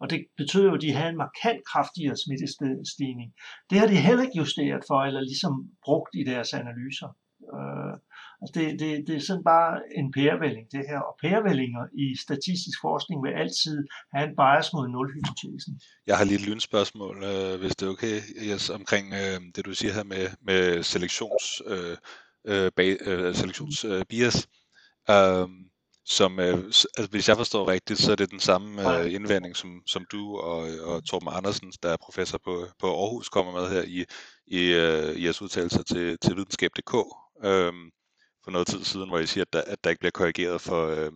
Og det betød jo, at de havde en markant kraftigere smittestigning. Det har de heller ikke justeret for, eller ligesom brugt i deres analyser. Øh, Altså det, det, det er sådan bare en pærevælling, det her. Og pærevællinger i statistisk forskning vil altid have en bias mod nulhypotesen. Jeg har lige et lynspørgsmål, øh, hvis det er okay, yes, omkring øh, det, du siger her med, med selektions, øh, bag, øh, selektionsbias. Øh, øh, som, øh, altså, hvis jeg forstår rigtigt, så er det den samme øh, indvending, som, som du og, og Torben Andersen, der er professor på, på Aarhus, kommer med her i, i, øh, i jeres udtalelser til, til videnskab.dk. Øh, for noget tid siden, hvor I siger, at der, at der ikke bliver korrigeret for, øh,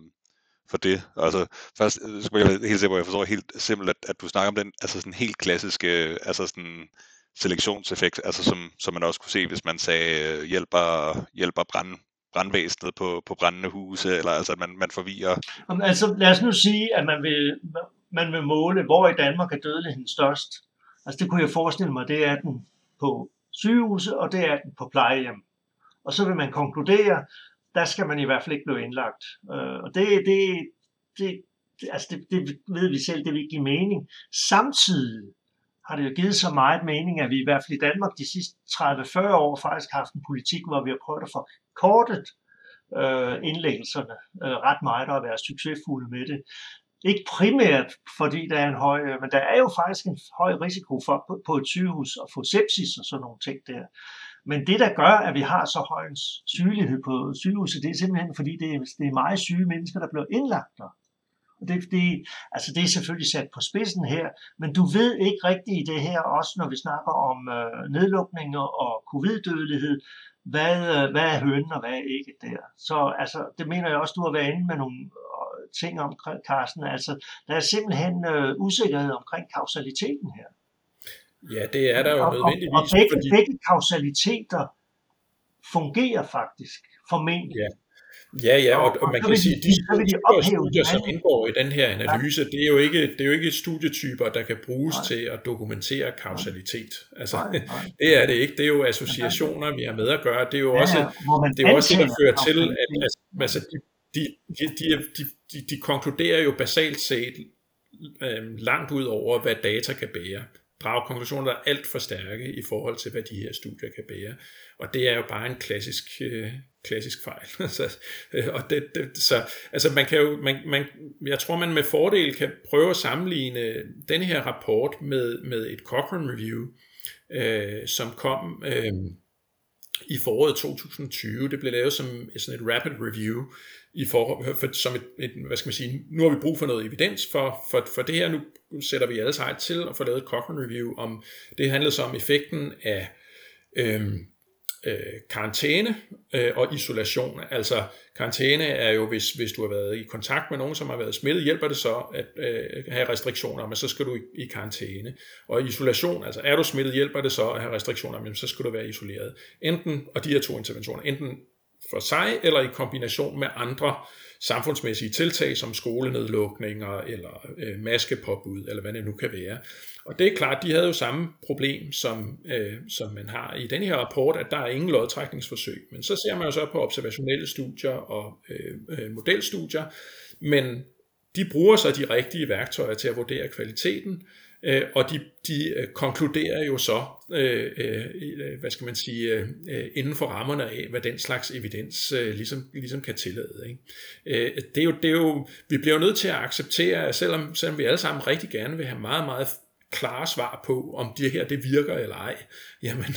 for det. Altså, først øh, skal jeg helt sikker, jeg forstår helt simpelt, at, at du snakker om den altså sådan helt klassiske altså sådan selektionseffekt, altså som, som man også kunne se, hvis man sagde øh, hjælper, hjælper brand, brandvæsenet på, på brændende huse, eller altså at man, man forvirrer. Altså lad os nu sige, at man vil, man vil måle, hvor i Danmark er dødeligheden størst. Altså det kunne jeg forestille mig, det er den på sygehuse, og det er den på plejehjem og så vil man konkludere, der skal man i hvert fald ikke blive indlagt. Øh, og det, det, det, altså det, det ved vi selv, det vil give mening. Samtidig har det jo givet så meget mening, at vi i hvert fald i Danmark de sidste 30-40 år faktisk har haft en politik, hvor vi har prøvet at få kortet øh, indlæggelserne øh, ret meget og være succesfulde med det. Ikke primært, fordi der er en høj, øh, men der er jo faktisk en høj risiko for på, på et sygehus at få sepsis og sådan nogle ting der. Men det, der gør, at vi har så høj en sygelighed på sygehuset, det er simpelthen, fordi det er, det er meget syge mennesker, der bliver indlagt der. Det, det, altså det er selvfølgelig sat på spidsen her, men du ved ikke rigtigt i det her, også når vi snakker om øh, nedlukninger og covid-dødelighed, hvad, øh, hvad er hønen og hvad er ikke der. Så altså, det mener jeg også, du har været inde med nogle øh, ting om, Carsten. Altså, der er simpelthen øh, usikkerhed omkring kausaliteten her. Ja, det er der jo og, nødvendigvis. Og, og begge, fordi... begge kausaliteter fungerer faktisk, formentlig. Ja. Ja, ja, og, og man kan sige, at de, studier, som indgår i den her analyse, det er jo ikke, det er jo ikke studietyper, der kan bruges nej. til at dokumentere kausalitet. Altså, nej, nej. det er det ikke. Det er jo associationer, vi har med at gøre. Det er jo også, det, er også det, der fører til, at altså, de, de, de, de, de, de konkluderer jo basalt set øh, langt ud over, hvad data kan bære drage konklusioner, der er alt for stærke i forhold til, hvad de her studier kan bære. Og det er jo bare en klassisk, øh, klassisk fejl. så, øh, og det, det, så, altså man kan jo, man, man, jeg tror, man med fordel kan prøve at sammenligne den her rapport med, med et Cochrane Review, øh, som kom øh, i foråret 2020. Det blev lavet som sådan et rapid review i for, for, som et, et, hvad skal man sige, nu har vi brug for noget evidens for, for, for det her, nu sætter vi alle sejl til at få lavet et Cochrane Review om, det handlede så om effekten af øhm, øh, karantæne øh, og isolation. Altså karantæne er jo, hvis, hvis du har været i kontakt med nogen, som har været smittet, hjælper det så at øh, have restriktioner, men så skal du i, i karantæne. Og isolation, altså er du smittet, hjælper det så at have restriktioner, men så skal du være isoleret. Enten, og de her to interventioner, enten for sig eller i kombination med andre samfundsmæssige tiltag som skolenedlukninger eller øh, maskepåbud eller hvad det nu kan være. Og det er klart, de havde jo samme problem, som, øh, som man har i den her rapport, at der er ingen lodtrækningsforsøg. Men så ser man jo så på observationelle studier og øh, øh, modelstudier, men de bruger så de rigtige værktøjer til at vurdere kvaliteten, Øh, og de, de øh, konkluderer jo så, øh, øh, øh hvad skal man sige, øh, øh, inden for rammerne af, hvad den slags evidens øh, ligesom, ligesom kan tillade. Ikke? Øh, det, er jo, det er jo, vi bliver jo nødt til at acceptere, at selvom, selvom vi alle sammen rigtig gerne vil have meget, meget klare svar på, om det her det virker eller ej, jamen,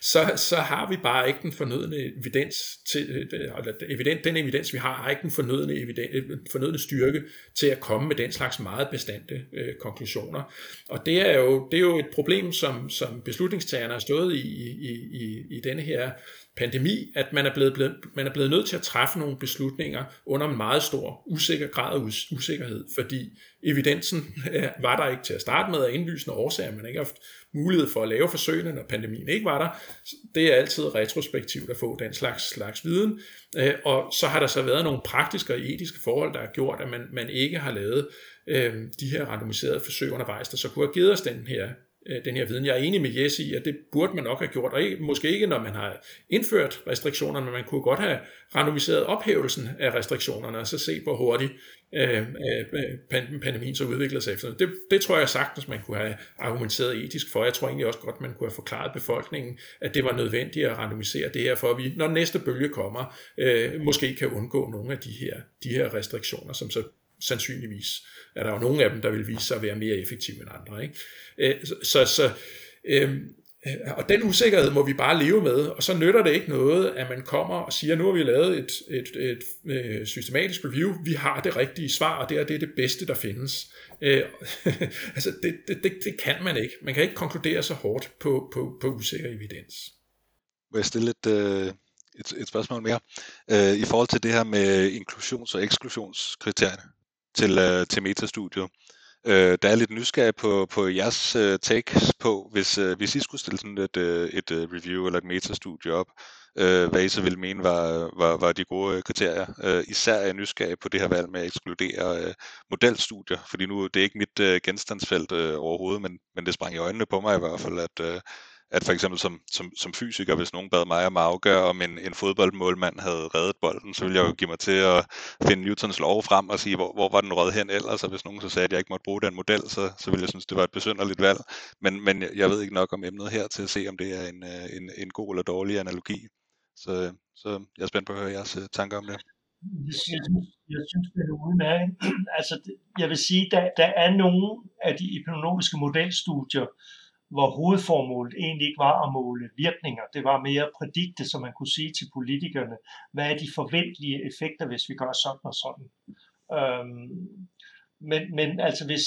så, så har vi bare ikke den fornødne evidens, til, øh, eller evidens, den evidens, vi har, har ikke den fornødne, evidens, øh, fornødne styrke til at komme med den slags meget bestandte øh, konklusioner. Og det er jo, det er jo et problem, som, som beslutningstagerne har stået i, i, i, i denne her pandemi, at man er, blevet, blevet, man er blevet nødt til at træffe nogle beslutninger under en meget stor usikker grad af usikkerhed, fordi evidensen øh, var der ikke til at starte med af indlysende årsager, man har ikke haft mulighed for at lave forsøgene, når pandemien ikke var der. Det er altid retrospektivt at få den slags, slags viden, øh, og så har der så været nogle praktiske og etiske forhold, der har gjort, at man, man ikke har lavet øh, de her randomiserede forsøg undervejs, der så kunne have givet os den her Øh, den her viden. Jeg er enig med Jesse i, at det burde man nok have gjort, og ikke, måske ikke når man har indført restriktionerne, men man kunne godt have randomiseret ophævelsen af restriktionerne, og så se, hvor hurtigt øh, øh, øh pandemien så udvikler sig efter. Det, det tror jeg sagtens, man kunne have argumenteret etisk for. Jeg tror egentlig også godt, man kunne have forklaret befolkningen, at det var nødvendigt at randomisere det her, for at vi, når næste bølge kommer, øh, måske kan undgå nogle af de her, de her restriktioner, som så sandsynligvis er der jo nogle af dem, der vil vise sig at være mere effektive end andre. Ikke? Øh, så, så øhm, øh, og den usikkerhed må vi bare leve med, og så nytter det ikke noget, at man kommer og siger, nu har vi lavet et, et, et, et systematisk review, vi har det rigtige svar, og det er det, er det bedste, der findes. Øh, altså, det, det, det, det kan man ikke. Man kan ikke konkludere så hårdt på, på, på usikker evidens. Må jeg stille et, øh, et, et spørgsmål mere? Øh, I forhold til det her med inklusions- og eksklusionskriterierne til, øh, til Metastudio. Øh, der er lidt nysgerrig på, på jeres øh, takes på, hvis, øh, hvis I skulle stille sådan et, øh, et øh, review eller et metastudie op, øh, hvad I så ville mene var, var, var de gode øh, kriterier. Øh, især er jeg nysgerrig på det her valg med at ekskludere øh, modelstudier, fordi nu det er ikke mit øh, genstandsfelt øh, overhovedet, men, men det sprang i øjnene på mig i hvert fald, at, øh, at for eksempel som, som, som fysiker, hvis nogen bad mig om at afgøre, om en, en fodboldmålmand havde reddet bolden, så ville jeg jo give mig til at finde Newtons lov frem og sige, hvor, hvor var den rød hen ellers, og hvis nogen så sagde, at jeg ikke måtte bruge den model, så, så ville jeg synes, det var et besynderligt valg. Men, men jeg ved ikke nok om emnet her til at se, om det er en, øh, en, en god eller dårlig analogi. Så, så jeg er spændt på at høre jeres øh, tanker om det. Jeg synes, jeg synes det er udmærket. altså, jeg vil sige, der, der er nogle af de epidemiologiske modelstudier, hvor hovedformålet egentlig ikke var at måle virkninger. Det var mere at prædikte, så man kunne sige til politikerne, hvad er de forventelige effekter, hvis vi gør sådan og sådan. Øhm, men, men altså hvis,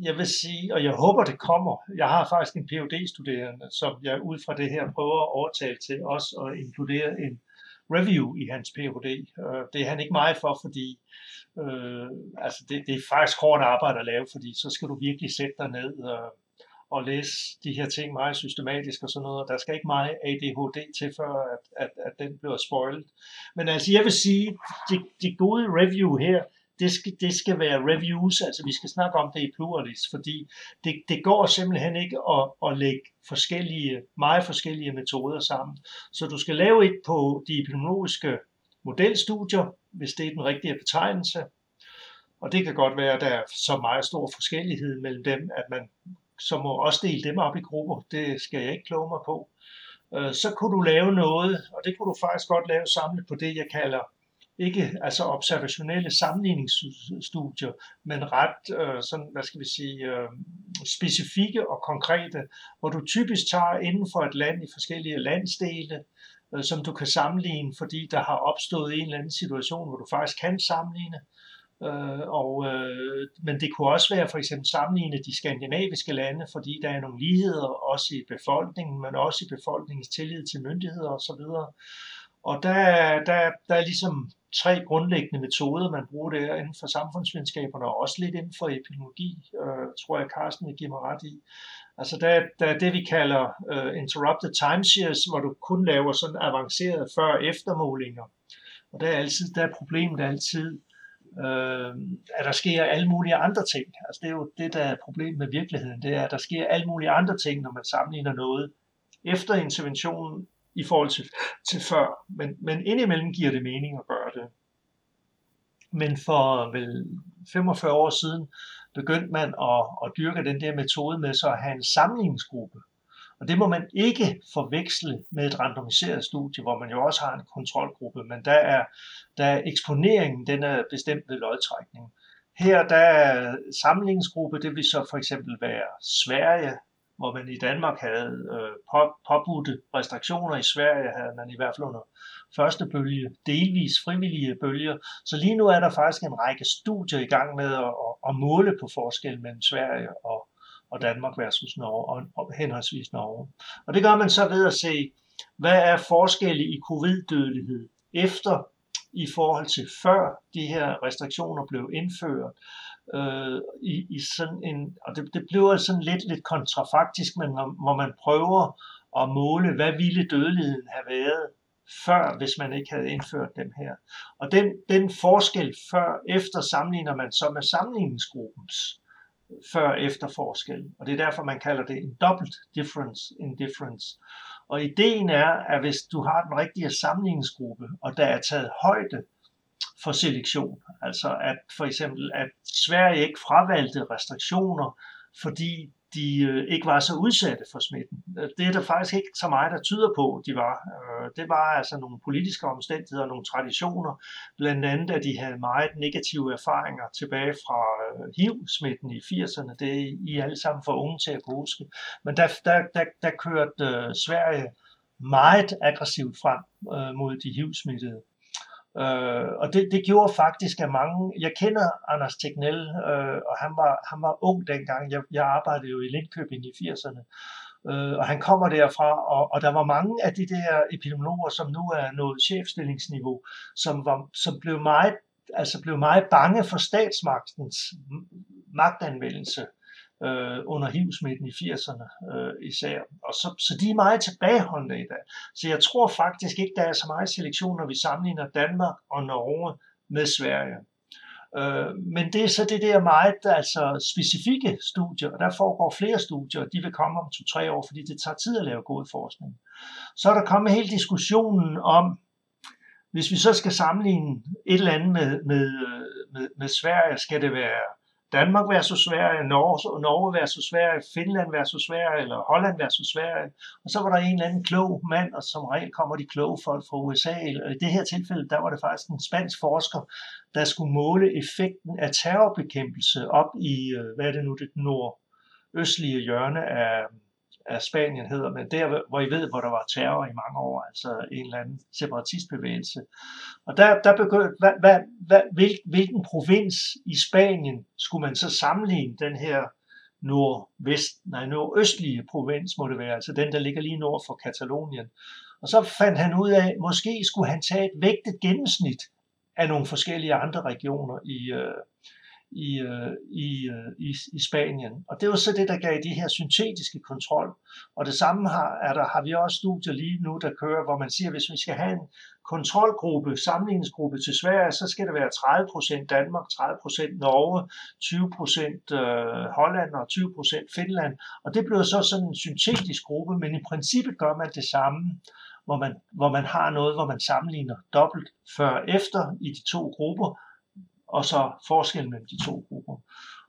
jeg vil sige, og jeg håber det kommer, jeg har faktisk en phd studerende som jeg ud fra det her prøver at overtale til os at inkludere en review i hans Ph.D. Øh, det er han ikke meget for, fordi øh, altså det, det er faktisk hårdt arbejde at lave, fordi så skal du virkelig sætte dig ned og, og læse de her ting meget systematisk og sådan noget, og der skal ikke meget ADHD til, før at, at, at den bliver spoilet. Men altså, jeg vil sige, de, de gode review her, det skal, det skal være reviews, altså vi skal snakke om det i pluralis, fordi det, det går simpelthen ikke at, at lægge forskellige, meget forskellige metoder sammen. Så du skal lave et på de epidemiologiske modelstudier, hvis det er den rigtige betegnelse. Og det kan godt være, at der er så meget stor forskellighed mellem dem, at man som må også dele dem op i grupper. Det skal jeg ikke kloge mig på. Øh, så kunne du lave noget, og det kunne du faktisk godt lave samlet på det, jeg kalder ikke altså observationelle sammenligningsstudier, men ret øh, sådan, hvad skal vi sige, øh, specifikke og konkrete, hvor du typisk tager inden for et land i forskellige landsdele, øh, som du kan sammenligne, fordi der har opstået en eller anden situation, hvor du faktisk kan sammenligne. Øh, Øh, og, øh, men det kunne også være for eksempel sammenligne de skandinaviske lande, fordi der er nogle ligheder også i befolkningen, men også i befolkningens tillid til myndigheder osv. Og der, der, der er ligesom tre grundlæggende metoder, man bruger der inden for samfundsvidenskaberne, og også lidt inden for epidemiologi, øh, tror jeg, Carsten vil give mig ret i. Altså der, der er det, vi kalder uh, interrupted series hvor du kun laver sådan avancerede før- og eftermålinger. Og der er, altid, der er problemet altid, øh, at der sker alle mulige andre ting. Altså det er jo det, der er problemet med virkeligheden, det er, at der sker alle mulige andre ting, når man sammenligner noget efter interventionen i forhold til, til før. Men, men indimellem giver det mening at gøre det. Men for vel 45 år siden begyndte man at, at dyrke den der metode med så at have en sammenligningsgruppe. Og det må man ikke forveksle med et randomiseret studie, hvor man jo også har en kontrolgruppe, men der er, der er eksponeringen, den er bestemt ved lodtrækning. Her der er samlingsgruppe, det vil så for eksempel være Sverige, hvor man i Danmark havde øh, påbudte restriktioner. I Sverige havde man i hvert fald under første bølge delvis frivillige bølger. Så lige nu er der faktisk en række studier i gang med at, at, at måle på forskel mellem Sverige og, og Danmark versus Norge, og, og henholdsvis Norge. Og det gør man så ved at se, hvad er forskelle i covid-dødelighed efter i forhold til før de her restriktioner blev indført, øh, i, i sådan en, og det, det bliver sådan lidt, lidt kontrafaktisk, men når, når man prøver at måle, hvad ville dødeligheden have været før, hvis man ikke havde indført dem her. Og den, den forskel før efter sammenligner man så med sammenligningsgruppens før-efter forskel. Og det er derfor, man kalder det en dobbelt difference in difference. Og ideen er, at hvis du har den rigtige sammenligningsgruppe, og der er taget højde for selektion. Altså at for eksempel, at Sverige ikke fravalgte restriktioner, fordi de øh, ikke var så udsatte for smitten. Øh, det er der faktisk ikke så meget, der tyder på, de var. Øh, det var altså nogle politiske omstændigheder, nogle traditioner, blandt andet at de havde meget negative erfaringer tilbage fra øh, HIV-smitten i 80'erne. Det er I alle sammen for unge til at kunne huske. Men der, der, der, der kørte øh, Sverige meget aggressivt frem øh, mod de HIV-smittede. Øh, og det, det gjorde faktisk, at mange, jeg kender Anders Tegnell, øh, og han var, han var ung dengang, jeg, jeg arbejdede jo i Lindkøbing i 80'erne, øh, og han kommer derfra, og, og der var mange af de der epidemiologer, som nu er nået chefstillingsniveau, som, var, som blev meget altså blev meget bange for statsmagtens magtanvendelse. øh, øh, under HIV-smitten i 80'erne øh, især. Og så, så de er meget tilbageholdende i dag. Så jeg tror faktisk ikke, der er så meget selektion, når vi sammenligner Danmark og Norge med Sverige. Øh, men det er så det der meget altså specifikke studier, og der foregår flere studier, og de vil komme om to-tre år, fordi det tager tid at lave god forskning. Så er der kommet hele diskussionen om, hvis vi så skal sammenligne et eller andet med, med, øh, med, med Sverige, skal det være Danmark versus Sverige, Norge, Norge versus Sverige, Finland versus Sverige, eller Holland versus Sverige. Og så var der en eller anden klog mand, og som regel kommer de kloge folk fra USA. Og i det her tilfælde, der var det faktisk en spansk forsker, der skulle måle effekten af terrorbekæmpelse op i, øh, hvad er det nu, det nordøstlige hjørne af, af Spanien hedder, men der, hvor I ved, hvor der var terror i mange år, altså en eller anden separatistbevægelse. Og der, der begyndte, hvad, hvad, hvad, hvil, hvilken provins i Spanien skulle man så sammenligne den her nordvest, nej, nordøstlige provins, må det være, altså den, der ligger lige nord for Katalonien. Og så fandt han ud af, at måske skulle han tage et vægtet gennemsnit af nogle forskellige andre regioner i, øh, i, øh, i, øh, i, i Spanien. Og det var så det, der gav de her syntetiske kontrol. Og det samme har, er der, har vi også studier lige nu, der kører, hvor man siger, at hvis vi skal have en kontrolgruppe, sammenligningsgruppe til Sverige, så skal det være 30% Danmark, 30% Norge, 20% øh, Holland og 20% Finland. Og det bliver så sådan en syntetisk gruppe, men i princippet gør man det samme hvor man, hvor man har noget, hvor man sammenligner dobbelt før og efter i de to grupper, og så forskellen mellem de to grupper.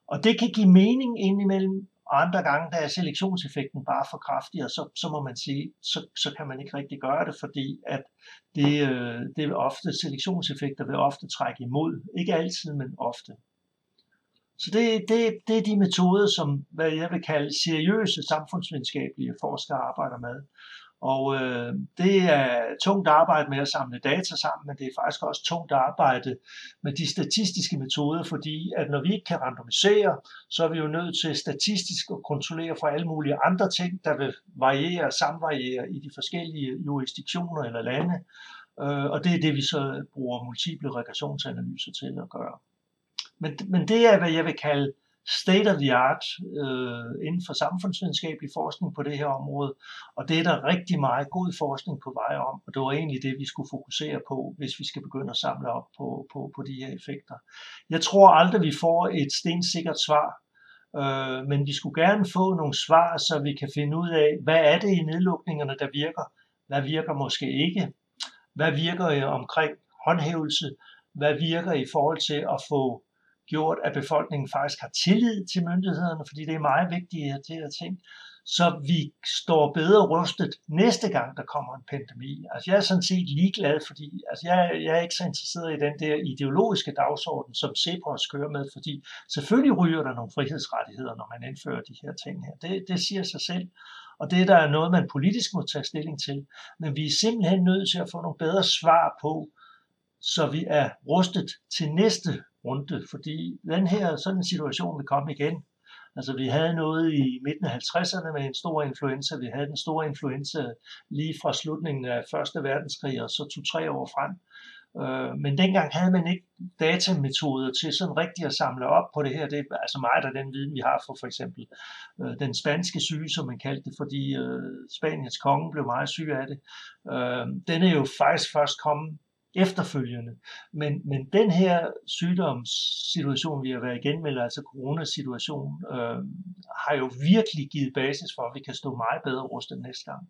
Og det kan give mening indimellem, og andre gange, der er selektionseffekten bare for kraftig, og så, så må man sige, så, så kan man ikke rigtig gøre det, fordi at det, øh, det vil ofte, selektionseffekter vil ofte trække imod. Ikke altid, men ofte. Så det, det, det er de metoder, som hvad jeg vil kalde seriøse samfundsvidenskabelige forskere arbejder med. Og øh, det er tungt arbejde med at samle data sammen, men det er faktisk også tungt arbejde med de statistiske metoder, fordi at når vi ikke kan randomisere, så er vi jo nødt til statistisk at kontrollere for alle mulige andre ting, der vil variere og samvariere i de forskellige jurisdiktioner eller lande. Øh, og det er det, vi så bruger multiple regressionsanalyser til at gøre. Men, men det er, hvad jeg vil kalde state of the art øh, inden for samfundsvidenskabelig forskning på det her område, og det er der rigtig meget god forskning på vej om, og det var egentlig det, vi skulle fokusere på, hvis vi skal begynde at samle op på, på, på de her effekter. Jeg tror aldrig, vi får et stensikkert svar, øh, men vi skulle gerne få nogle svar, så vi kan finde ud af, hvad er det i nedlukningerne, der virker, hvad virker måske ikke, hvad virker omkring håndhævelse, hvad virker i forhold til at få gjort, at befolkningen faktisk har tillid til myndighederne, fordi det er meget vigtigt at det her ting, så vi står bedre rustet næste gang, der kommer en pandemi. Altså jeg er sådan set ligeglad, fordi altså jeg, jeg er ikke så interesseret i den der ideologiske dagsorden, som CEPOS kører med, fordi selvfølgelig ryger der nogle frihedsrettigheder, når man indfører de her ting her. Det, det siger sig selv. Og det der er noget, man politisk må tage stilling til. Men vi er simpelthen nødt til at få nogle bedre svar på, så vi er rustet til næste runde, fordi den her sådan en situation vil komme igen. Altså vi havde noget i midten af 50'erne med en stor influenza. Vi havde den store influenza lige fra slutningen af Første Verdenskrig og så to-tre år frem. Øh, men dengang havde man ikke datametoder til sådan rigtigt at samle op på det her. Det er altså meget af den viden, vi har for for eksempel øh, den spanske syge, som man kaldte det, fordi øh, Spaniens konge blev meget syg af det. Øh, den er jo faktisk først kommet efterfølgende. Men, men den her sygdomssituation, vi har været igen med, altså coronasituation, øh, har jo virkelig givet basis for, at vi kan stå meget bedre rustet næste gang.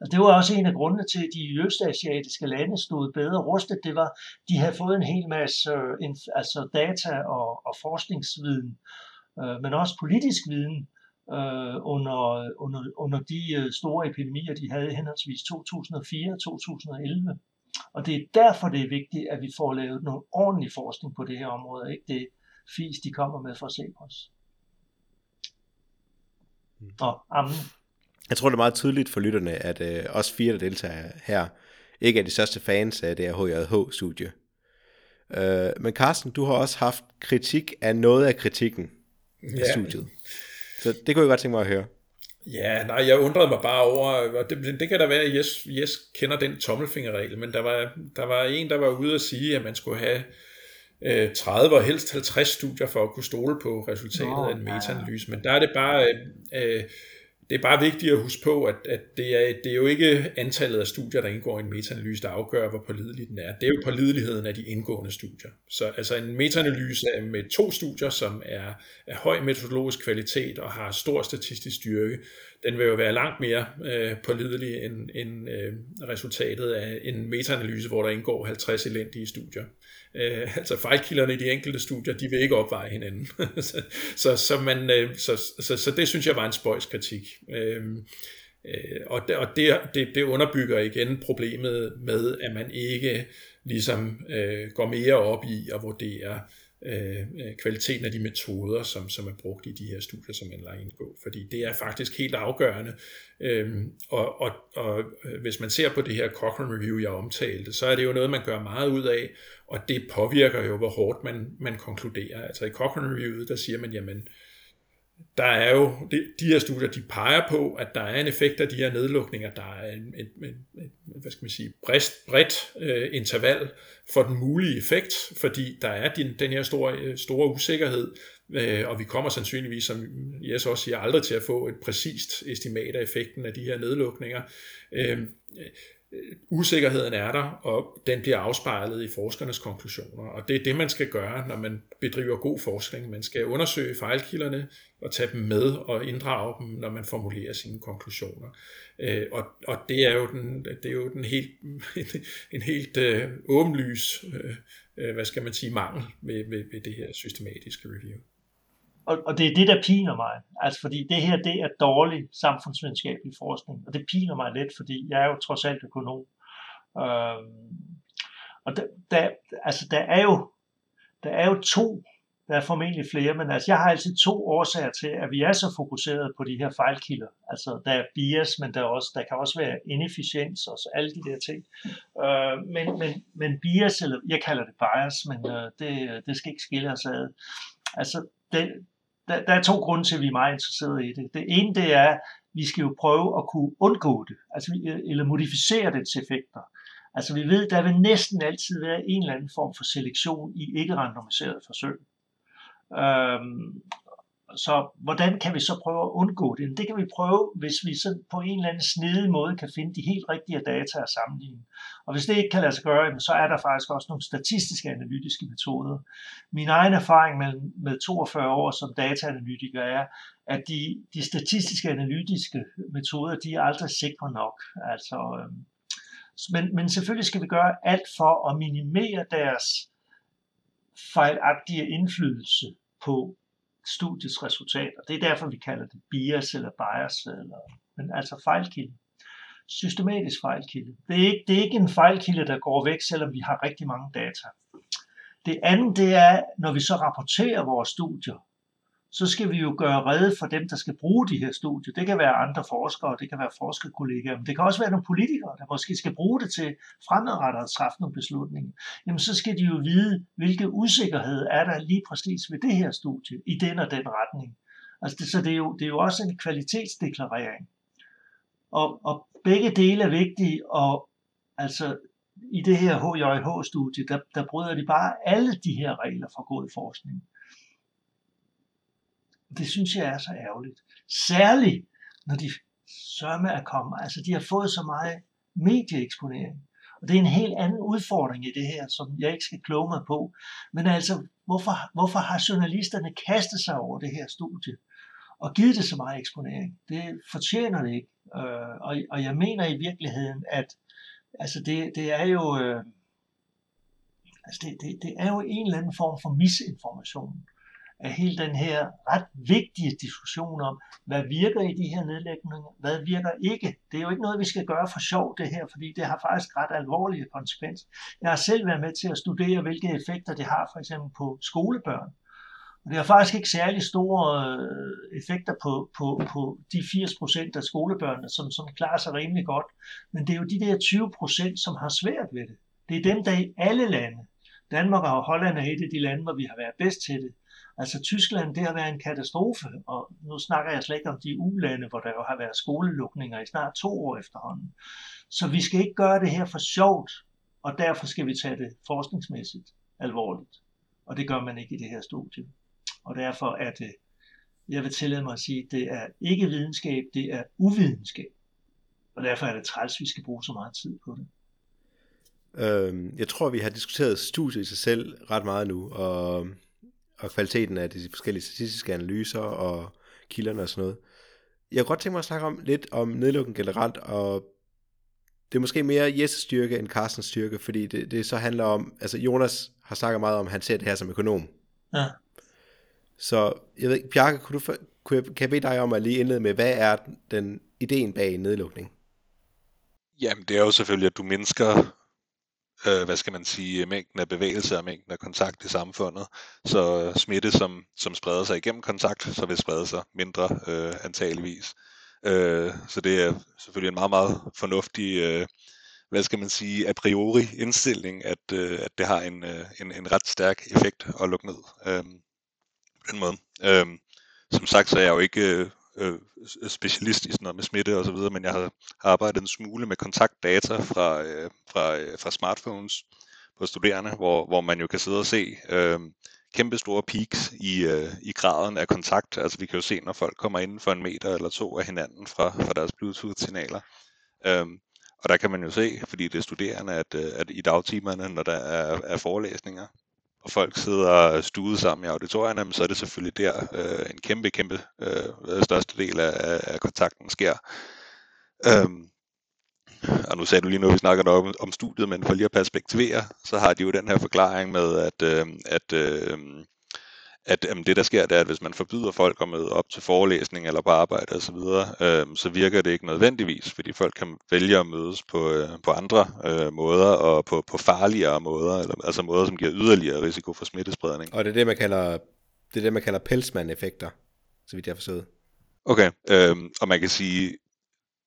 Og det var også en af grundene til, at de østasiatiske lande stod bedre rustet. Det var, de havde fået en hel masse øh, altså data og, og forskningsviden, øh, men også politisk viden øh, under, under, under de øh, store epidemier, de havde henholdsvis 2004 og 2011. Og det er derfor, det er vigtigt, at vi får lavet noget ordentlig forskning på det her område, ikke det fis, de kommer med fra Cepos. Mm. Og amen. Jeg tror, det er meget tydeligt for lytterne, at øh, os fire, der deltager her, ikke er de største fans af det her HJH-studie. Øh, men Carsten, du har også haft kritik af noget af kritikken ja. af studiet. Så det kunne jeg godt tænke mig at høre. Ja, nej, jeg undrede mig bare over, og det, det kan da være, at Jes, Jes kender den tommelfingerregel, men der var, der var en, der var ude at sige, at man skulle have øh, 30 og helst 50 studier for at kunne stole på resultatet Nå, af en metaanalyse, men der er det bare... Øh, det er bare vigtigt at huske på, at, at det, er, det er jo ikke antallet af studier, der indgår i en metaanalyse, der afgør, hvor pålidelig den er. Det er jo pålideligheden af de indgående studier. Så altså en metaanalyse med to studier, som er af høj metodologisk kvalitet og har stor statistisk styrke, den vil jo være langt mere øh, pålidelig end, end øh, resultatet af en metaanalyse, hvor der indgår 50 elendige studier. Øh, altså fejlkilderne i de enkelte studier, de vil ikke opveje hinanden. så, så, så, man, øh, så, så, så det synes jeg var en spøjskritik. Øh, øh, og det, og det, det, det underbygger igen problemet med, at man ikke ligesom øh, går mere op i at vurdere øh, Øh, øh, kvaliteten af de metoder, som, som er brugt i de her studier, som man lader indgå. Fordi det er faktisk helt afgørende. Øhm, og, og, og øh, hvis man ser på det her Cochrane Review, jeg omtalte, så er det jo noget, man gør meget ud af, og det påvirker jo, hvor hårdt man, man konkluderer. Altså i Cochrane Review, der siger man, jamen, der er jo, de, de her studier, de peger på, at der er en effekt af de her nedlukninger, der er en, en, en, en hvad skal man sige, bredt, bredt øh, interval for den mulige effekt, fordi der er den, den her store, øh, store usikkerhed, øh, og vi kommer sandsynligvis, som Jes også siger, aldrig til at få et præcist estimat af effekten af de her nedlukninger. Øh, usikkerheden er der, og den bliver afspejlet i forskernes konklusioner. Og det er det, man skal gøre, når man bedriver god forskning. Man skal undersøge fejlkilderne og tage dem med og inddrage dem, når man formulerer sine konklusioner. Øh, og, og det er jo den, det er jo den helt, en helt øh, åbenlys, øh, øh, hvad skal man sige, mangel ved, ved, ved det her systematiske review og, og det er det, der piner mig. Altså, fordi det her, det er dårlig samfundsvidenskabelig forskning, og det piner mig lidt, fordi jeg er jo trods alt økonom. Øhm, og der, der, altså, der er jo, der er jo to, der er formentlig flere, men altså, jeg har altid to årsager til, at vi er så fokuseret på de her fejlkilder. Altså, der er bias, men der, er også, der kan også være inefficiens og så alle de der ting. Øh, men, men, men bias, eller jeg kalder det bias, men øh, det, det skal ikke skille os ad. Altså, det, der, der er to grunde til, at vi er meget interesserede i det. Det ene, det er, at vi skal jo prøve at kunne undgå det, altså, øh, eller modificere dets effekter. Altså vi ved, der vil næsten altid være en eller anden form for selektion i ikke-randomiserede forsøg. Øhm, så hvordan kan vi så prøve at undgå det? Det kan vi prøve, hvis vi så på en eller anden snedig måde kan finde de helt rigtige data at sammenligne. Og hvis det ikke kan lade sig gøre, så er der faktisk også nogle statistiske analytiske metoder. Min egen erfaring med, med 42 år som dataanalytiker er, at de, de statistiske analytiske metoder, de er aldrig sikre nok. Altså, øhm, men, men selvfølgelig skal vi gøre alt for at minimere deres fejlagtige indflydelse på studiets resultater. Det er derfor, vi kalder det bias eller bias, eller, men altså fejlkilde. Systematisk fejlkilde. Det er, ikke, det er ikke en fejlkilde, der går væk, selvom vi har rigtig mange data. Det andet, det er, når vi så rapporterer vores studier, så skal vi jo gøre redde for dem, der skal bruge de her studier. Det kan være andre forskere, det kan være forskerkollegaer, men det kan også være nogle politikere, der måske skal bruge det til fremadrettet at træffe nogle beslutninger. Jamen så skal de jo vide, hvilke usikkerhed er der lige præcis ved det her studie, i den og den retning. Altså det, så det er, jo, det er jo også en kvalitetsdeklarering. Og, og begge dele er vigtige, og altså i det her HJH-studie, der, der bryder de bare alle de her regler for god forskning. Det synes jeg er så ærgerligt. Særligt, når de sørme er kommet. Altså, de har fået så meget medieeksponering. Og det er en helt anden udfordring i det her, som jeg ikke skal kloge mig på. Men altså, hvorfor, hvorfor har journalisterne kastet sig over det her studie? Og givet det så meget eksponering? Det fortjener det ikke. Øh, og, og jeg mener i virkeligheden, at altså det, det er jo... Øh, altså det, det, det er jo en eller anden form for misinformation af hele den her ret vigtige diskussion om, hvad virker i de her nedlægninger, hvad virker ikke. Det er jo ikke noget, vi skal gøre for sjov det her, fordi det har faktisk ret alvorlige konsekvenser. Jeg har selv været med til at studere, hvilke effekter det har for eksempel på skolebørn. Og det har faktisk ikke særlig store øh, effekter på, på, på de 80% af skolebørnene, som, som klarer sig rimelig godt. Men det er jo de der 20%, som har svært ved det. Det er dem, der i alle lande, Danmark og Holland er et af de lande, hvor vi har været bedst til det, Altså Tyskland, det har været en katastrofe, og nu snakker jeg slet ikke om de ulande, hvor der jo har været skolelukninger i snart to år efterhånden. Så vi skal ikke gøre det her for sjovt, og derfor skal vi tage det forskningsmæssigt alvorligt. Og det gør man ikke i det her studie. Og derfor er det, jeg vil tillade mig at sige, det er ikke videnskab, det er uvidenskab. Og derfor er det træls, vi skal bruge så meget tid på det. Øhm, jeg tror, vi har diskuteret studiet i sig selv ret meget nu, og og kvaliteten af de forskellige statistiske analyser og kilderne og sådan noget. Jeg kunne godt tænke mig at snakke om lidt om nedlukning generelt, og det er måske mere Jesses styrke end Carstens styrke, fordi det, det så handler om, altså Jonas har snakket meget om, at han ser det her som økonom. Ja. Så jeg ved ikke, Bjarke, kunne du, kunne jeg, kan jeg bede dig om at lige indlede med, hvad er den ideen bag nedlukning? Jamen, det er jo selvfølgelig, at du mindsker øh, hvad skal man sige, mængden af bevægelse og mængden af kontakt i samfundet. Så øh, smitte, som, som spreder sig igennem kontakt, så vil sprede sig mindre øh, antageligvis. Øh, så det er selvfølgelig en meget, meget fornuftig, øh, hvad skal man sige, a priori indstilling, at, øh, at det har en, øh, en, en ret stærk effekt at lukke ned øh, på den måde. Øh, som sagt, så er jeg jo ikke øh, Øh, øh, specialist i sådan noget med smitte og så videre, men jeg har, arbejdet en smule med kontaktdata fra, øh, fra, øh, fra smartphones på studerende, hvor, hvor man jo kan sidde og se øh, kæmpe store peaks i, øh, i graden af kontakt. Altså vi kan jo se, når folk kommer inden for en meter eller to af hinanden fra, fra deres Bluetooth-signaler. Øh, og der kan man jo se, fordi det er studerende, at, øh, at i dagtimerne, når der er, er forelæsninger, og folk sidder stuet sammen i auditorierne, så er det selvfølgelig der øh, en kæmpe, kæmpe øh, største del af, af kontakten sker. Øhm, og nu sagde du lige nu, vi snakker om, om studiet, men for lige at perspektivere, så har de jo den her forklaring med, at, øh, at øh, at jamen, det der sker, det er, at hvis man forbyder folk at møde op til forelæsning eller på arbejde osv., så, øh, så virker det ikke nødvendigvis, fordi folk kan vælge at mødes på, øh, på andre øh, måder og på, på farligere måder, eller, altså måder, som giver yderligere risiko for smittespredning. Og det er det, man kalder, det er det, man kalder pelsmand-effekter, så vidt jeg har forstået. Okay, øh, og man kan sige,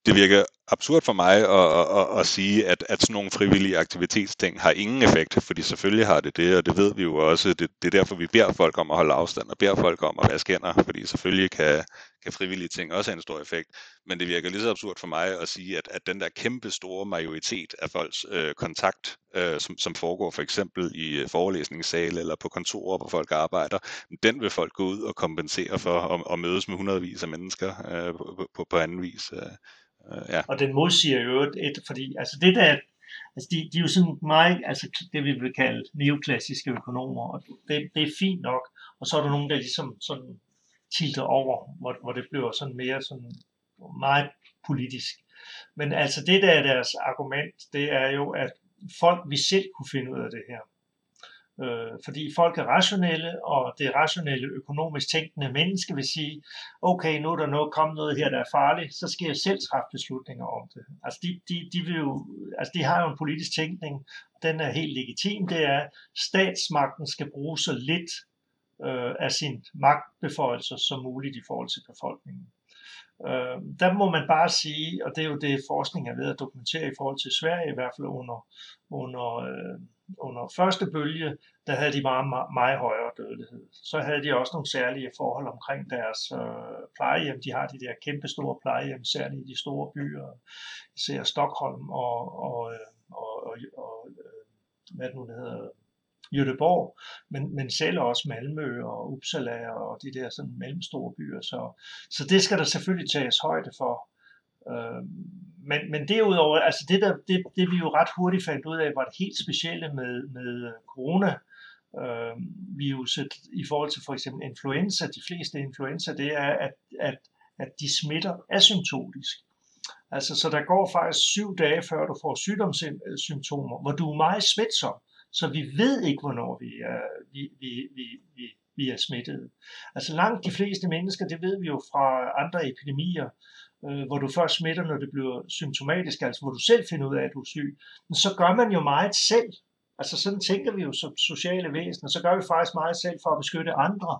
det virker absurd for mig at, at, at, at sige, at, at sådan nogle frivillige aktivitetsting har ingen effekt, fordi selvfølgelig har det det, og det ved vi jo også. Det, det er derfor, vi beder folk om at holde afstand, og beder folk om at vaske hænder, fordi selvfølgelig kan, kan frivillige ting også have en stor effekt. Men det virker lige så absurd for mig at sige, at, at den der kæmpe store majoritet af folks øh, kontakt, øh, som, som foregår for eksempel i øh, forelæsningssale eller på kontorer, hvor folk arbejder, den vil folk gå ud og kompensere for at, mødes med hundredvis af mennesker øh, på, på, på anden vis. Øh. Øh, ja. Og den modsiger jo et, fordi altså det der, altså de, de er jo sådan meget, altså det vi vil kalde neoklassiske økonomer, og det, det er fint nok, og så er der nogen, der ligesom sådan tilter over, hvor, hvor det bliver sådan mere sådan meget politisk. Men altså det der er deres argument, det er jo, at folk vi selv kunne finde ud af det her. Øh, fordi folk er rationelle, og det rationelle økonomisk tænkende menneske vil sige, okay, nu er der noget, kommet noget her, der er farligt, så skal jeg selv træffe beslutninger om det. Altså de, de, de, vil jo, altså de har jo en politisk tænkning, den er helt legitim, det er, at statsmagten skal bruge så lidt øh, af sin magtbeføjelser som muligt i forhold til befolkningen. Øh, der må man bare sige, og det er jo det forskning er ved at dokumentere i forhold til Sverige, i hvert fald under, under øh, under første bølge, der havde de meget, meget, meget højere dødelighed. Så havde de også nogle særlige forhold omkring deres øh, plejehjem. De har de der kæmpe store plejehjem, særligt i de store byer, især Stockholm og, og, øh, og, og, og øh, hvad det nu det hedder, Göteborg, men, men selv også Malmø og Uppsala og de der sådan mellemstore byer. Så, så det skal der selvfølgelig tages højde for. Øh, men, men derudover, altså det, der, det, det vi jo ret hurtigt fandt ud af, var det helt specielle med, med corona, øh, viruset i forhold til for eksempel influenza, de fleste influenza, det er, at, at, at de smitter asymptotisk. Altså, så der går faktisk syv dage, før du får sygdomssymptomer, hvor du er meget smitsom. Så vi ved ikke, hvornår vi er, vi, vi, vi, vi, vi er smittet. Altså langt de fleste mennesker, det ved vi jo fra andre epidemier, øh, hvor du først smitter, når det bliver symptomatisk, altså hvor du selv finder ud af, at du er syg, men så gør man jo meget selv. Altså sådan tænker vi jo som sociale væsener, så gør vi faktisk meget selv for at beskytte andre.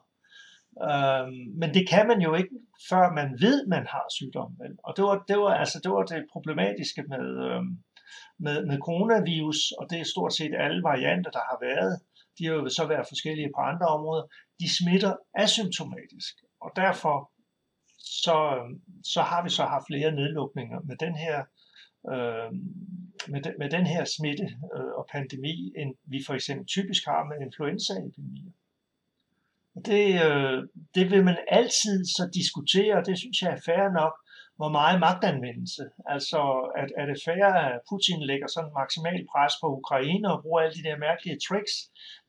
Øhm, men det kan man jo ikke, før man ved, man har sygdommen. Og det var, det var, altså, det, var det problematiske med, øhm, med, med coronavirus, og det er stort set alle varianter, der har været. De har jo så været forskellige på andre områder. De smitter asymptomatisk, og derfor så, så har vi så haft flere nedlukninger med den her øh, med, de, med den her smitte øh, og pandemi, end vi for eksempel typisk har med influenzaepidemier. Det, øh, det vil man altid så diskutere, og det synes jeg er fair nok, hvor meget magtanvendelse. Altså, at, er det fair, at Putin lægger sådan maksimal pres på Ukraine og bruger alle de der mærkelige tricks?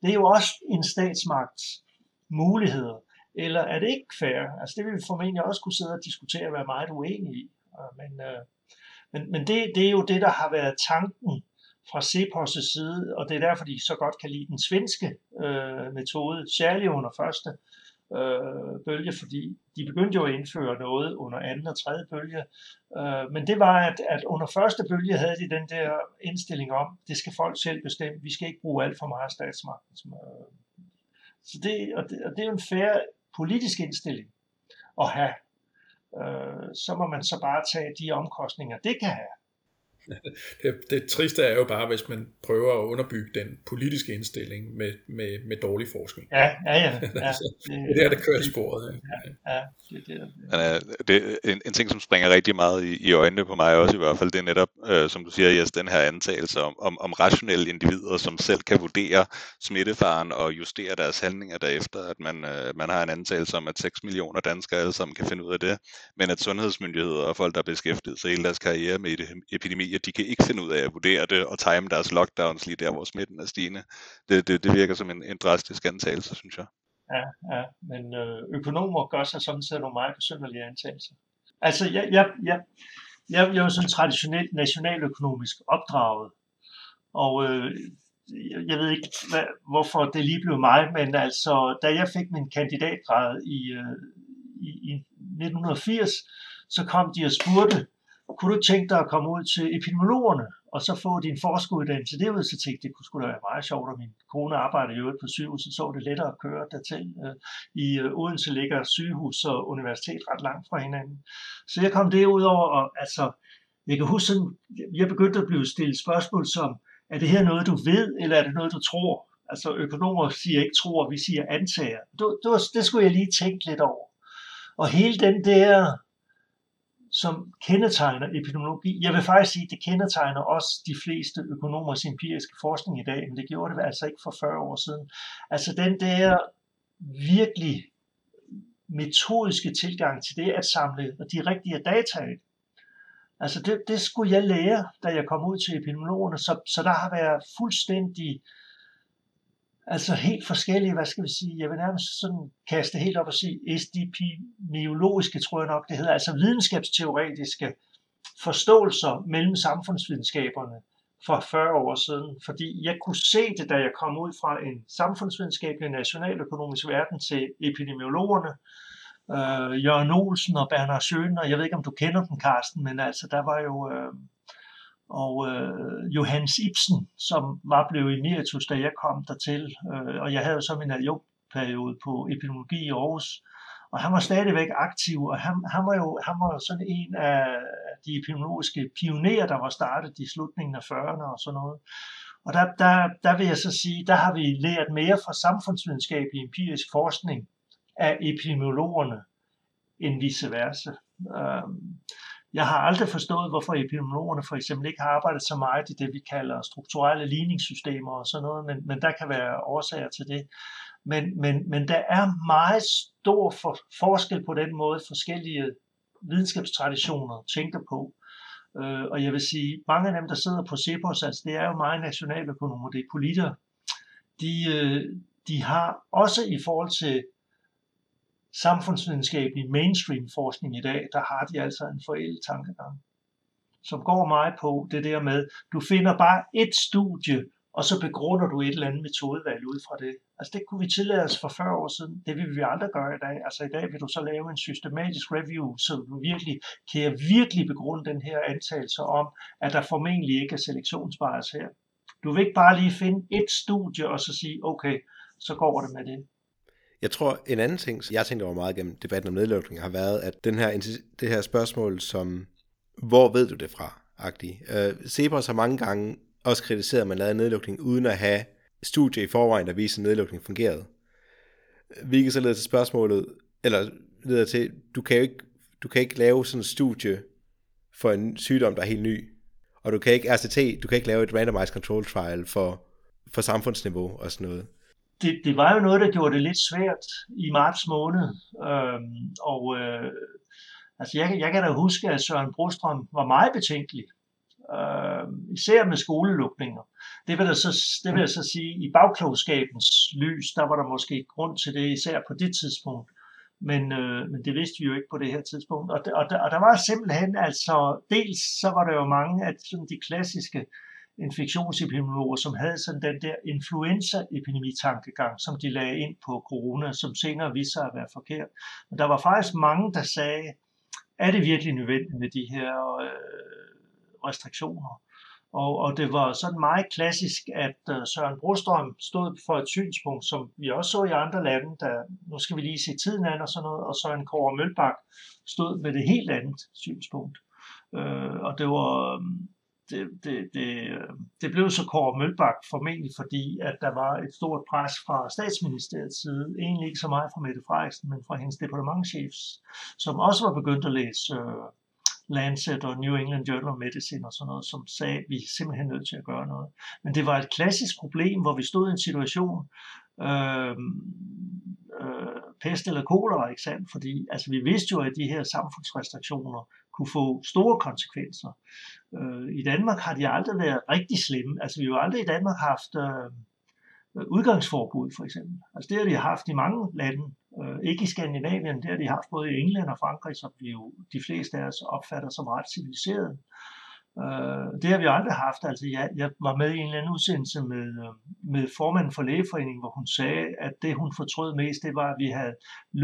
Det er jo også en statsmagts muligheder. Eller er det ikke fair? Altså det vil vi formentlig også kunne sidde og diskutere og være meget uenige i. Men, øh, men, men det, det er jo det, der har været tanken fra Cepos' side, og det er derfor, de så godt kan lide den svenske øh, metode, særligt under første øh, bølge, fordi de begyndte jo at indføre noget under anden og tredje bølge. Øh, men det var, at, at under første bølge havde de den der indstilling om, det skal folk selv bestemme, vi skal ikke bruge alt for meget statsmagt. Øh, så det, og det, og det er jo en færre politisk indstilling at have. Øh, så må man så bare tage de omkostninger, det kan have det, det triste er jo bare, hvis man prøver at underbygge den politiske indstilling med, med, med dårlig forskning. Ja, ja, ja. ja altså, det, det er der, der kører sporet. Ja, ja, det, det, det. det er en, en ting, som springer rigtig meget i, i øjnene på mig også i hvert fald, det er netop, øh, som du siger, Jes, den her antagelse om, om, om rationelle individer, som selv kan vurdere smittefaren og justere deres handlinger derefter, at man, øh, man har en antagelse om, at 6 millioner danskere alle sammen kan finde ud af det, men at sundhedsmyndigheder og folk, der er beskæftiget sig hele deres karriere med epidemi, at de kan ikke finde ud af at vurdere det og time deres lockdowns lige der, hvor smitten er stigende. Det, det, det virker som en, en drastisk antagelse, synes jeg. Ja, ja, men øh, økonomer gør sig samtidig nogle meget besynderlige antagelser. Altså, jeg, jeg, jeg, jeg, jeg er jo sådan traditionelt nationaløkonomisk opdraget, og øh, jeg ved ikke, hvad, hvorfor det lige blev mig, men altså, da jeg fik min kandidatgrad i, øh, i, i 1980, så kom de og spurgte, kunne du ikke tænke dig at komme ud til epidemiologerne, og så få din forskeruddannelse derud, så tænkte det kunne sgu da være meget sjovt, og min kone arbejder jo på sygehus, så var det lettere at køre dertil. Øh, I øh, Odense ligger sygehus og universitet ret langt fra hinanden. Så jeg kom derudover, og altså, jeg kan huske sådan, jeg begyndte at blive stillet spørgsmål som, er det her noget, du ved, eller er det noget, du tror? Altså økonomer siger ikke tror, vi siger antager. Det, det, var, det skulle jeg lige tænke lidt over. Og hele den der som kendetegner epidemiologi. Jeg vil faktisk sige, at det kendetegner også de fleste økonomers empiriske forskning i dag, men det gjorde det altså ikke for 40 år siden. Altså den der virkelig metodiske tilgang til det at samle de rigtige data ind. Altså det, det skulle jeg lære, da jeg kom ud til epidemiologerne, så, så der har været fuldstændig øh, Altså helt forskellige, hvad skal vi sige, jeg vil nærmest sådan kaste helt op og sige SDP-neologiske, tror jeg nok det hedder, altså videnskabsteoretiske forståelser mellem samfundsvidenskaberne for 40 år siden, fordi jeg kunne se det, da jeg kom ud fra en samfundsvidenskabelig nationaløkonomisk verden til epidemiologerne, øh, Jørgen Olsen og Bernhard Schøn, og jeg ved ikke, om du kender dem, Carsten, men altså, der var jo... Øh, og øh, Johannes Ibsen, som var blevet emeritus, da jeg kom dertil, øh, og jeg havde jo så min adjunktperiode på epidemiologi i Aarhus, og han var stadigvæk aktiv, og han, han var jo han var sådan en af de epidemiologiske pionerer, der var startet i slutningen af 40'erne og sådan noget. Og der, der, der vil jeg så sige, der har vi lært mere fra samfundsvidenskabelig empirisk forskning af epidemiologerne, end vice versa. Øhm, jeg har aldrig forstået, hvorfor epidemiologerne for eksempel ikke har arbejdet så meget i det, vi kalder strukturelle ligningssystemer og sådan noget, men, men der kan være årsager til det. Men, men, men der er meget stor for, forskel på den måde, forskellige videnskabstraditioner tænker på. Øh, og jeg vil sige, mange af dem, der sidder på CEPOS, altså det er jo meget nationaløkonomer, det er politikere, de, øh, de har også i forhold til samfundsvidenskabelig mainstream forskning i dag, der har de altså en forældet tankegang, som går meget på det der med, du finder bare et studie, og så begrunder du et eller andet metodevalg ud fra det. Altså det kunne vi tillade os for 40 år siden. Det vil vi aldrig gøre i dag. Altså i dag vil du så lave en systematisk review, så du virkelig kan jeg virkelig begrunde den her antagelse om, at der formentlig ikke er selektionsbias her. Du vil ikke bare lige finde et studie og så sige, okay, så går det med det. Jeg tror, en anden ting, som jeg tænkte over meget gennem debatten om nedlukning, har været, at den her, det her spørgsmål, som hvor ved du det fra, agtig. Øh, Cepos har mange gange også kritiseret, at man lavede nedlukning uden at have studie i forvejen, der viser, at nedlukning fungerede. Hvilket så leder til spørgsmålet, eller leder til, du kan jo ikke, du kan ikke lave sådan et studie for en sygdom, der er helt ny. Og du kan ikke RCT, du kan ikke lave et randomized control trial for, for samfundsniveau og sådan noget det, det var jo noget, der gjorde det lidt svært i marts måned. Øhm, og øh, altså jeg, jeg kan da huske, at Søren Brostrøm var meget betænkelig. Øh, især med skolelukninger. Det vil, der så, det vil jeg så sige, i bagklogskabens lys, der var der måske grund til det, især på det tidspunkt. Men, øh, men det vidste vi jo ikke på det her tidspunkt. Og, og, og der var simpelthen, altså, dels så var der jo mange af sådan de klassiske infektionsepidemiologer, som havde sådan den der influenza-epidemitankegang, som de lagde ind på corona, som senere viste sig at være forkert. Men der var faktisk mange, der sagde, er det virkelig nødvendigt med de her øh, restriktioner? Og, og det var sådan meget klassisk, at uh, Søren Brostrøm stod for et synspunkt, som vi også så i andre lande, der, nu skal vi lige se tiden an og sådan noget, og Søren Kåre Mølbak stod med det helt andet synspunkt. Uh, og det var, øh, det, det, det, det blev så Kåre Mølbak formentlig, fordi at der var et stort pres fra statsministeriets side, egentlig ikke så meget fra Mette Frederiksen, men fra hendes departementchefs, som også var begyndt at læse uh, Lancet og New England Journal of Medicine og sådan noget, som sagde, at vi er simpelthen nødt til at gøre noget. Men det var et klassisk problem, hvor vi stod i en situation, øh, øh, pest eller kolera, ikke sandt? Fordi altså, vi vidste jo, at de her samfundsrestriktioner kunne få store konsekvenser. Øh, I Danmark har de aldrig været rigtig slemme. Altså, vi har jo aldrig i Danmark haft øh, øh, udgangsforbud, for eksempel. Altså, det har de haft i mange lande. Øh, ikke i Skandinavien, det har de haft både i England og Frankrig, som vi jo de fleste af os opfatter som ret civiliseret. Øh, det har vi aldrig haft. Altså, jeg, jeg var med i en eller anden udsendelse med, øh, med formanden for lægeforeningen, hvor hun sagde, at det hun fortrød mest, det var, at vi havde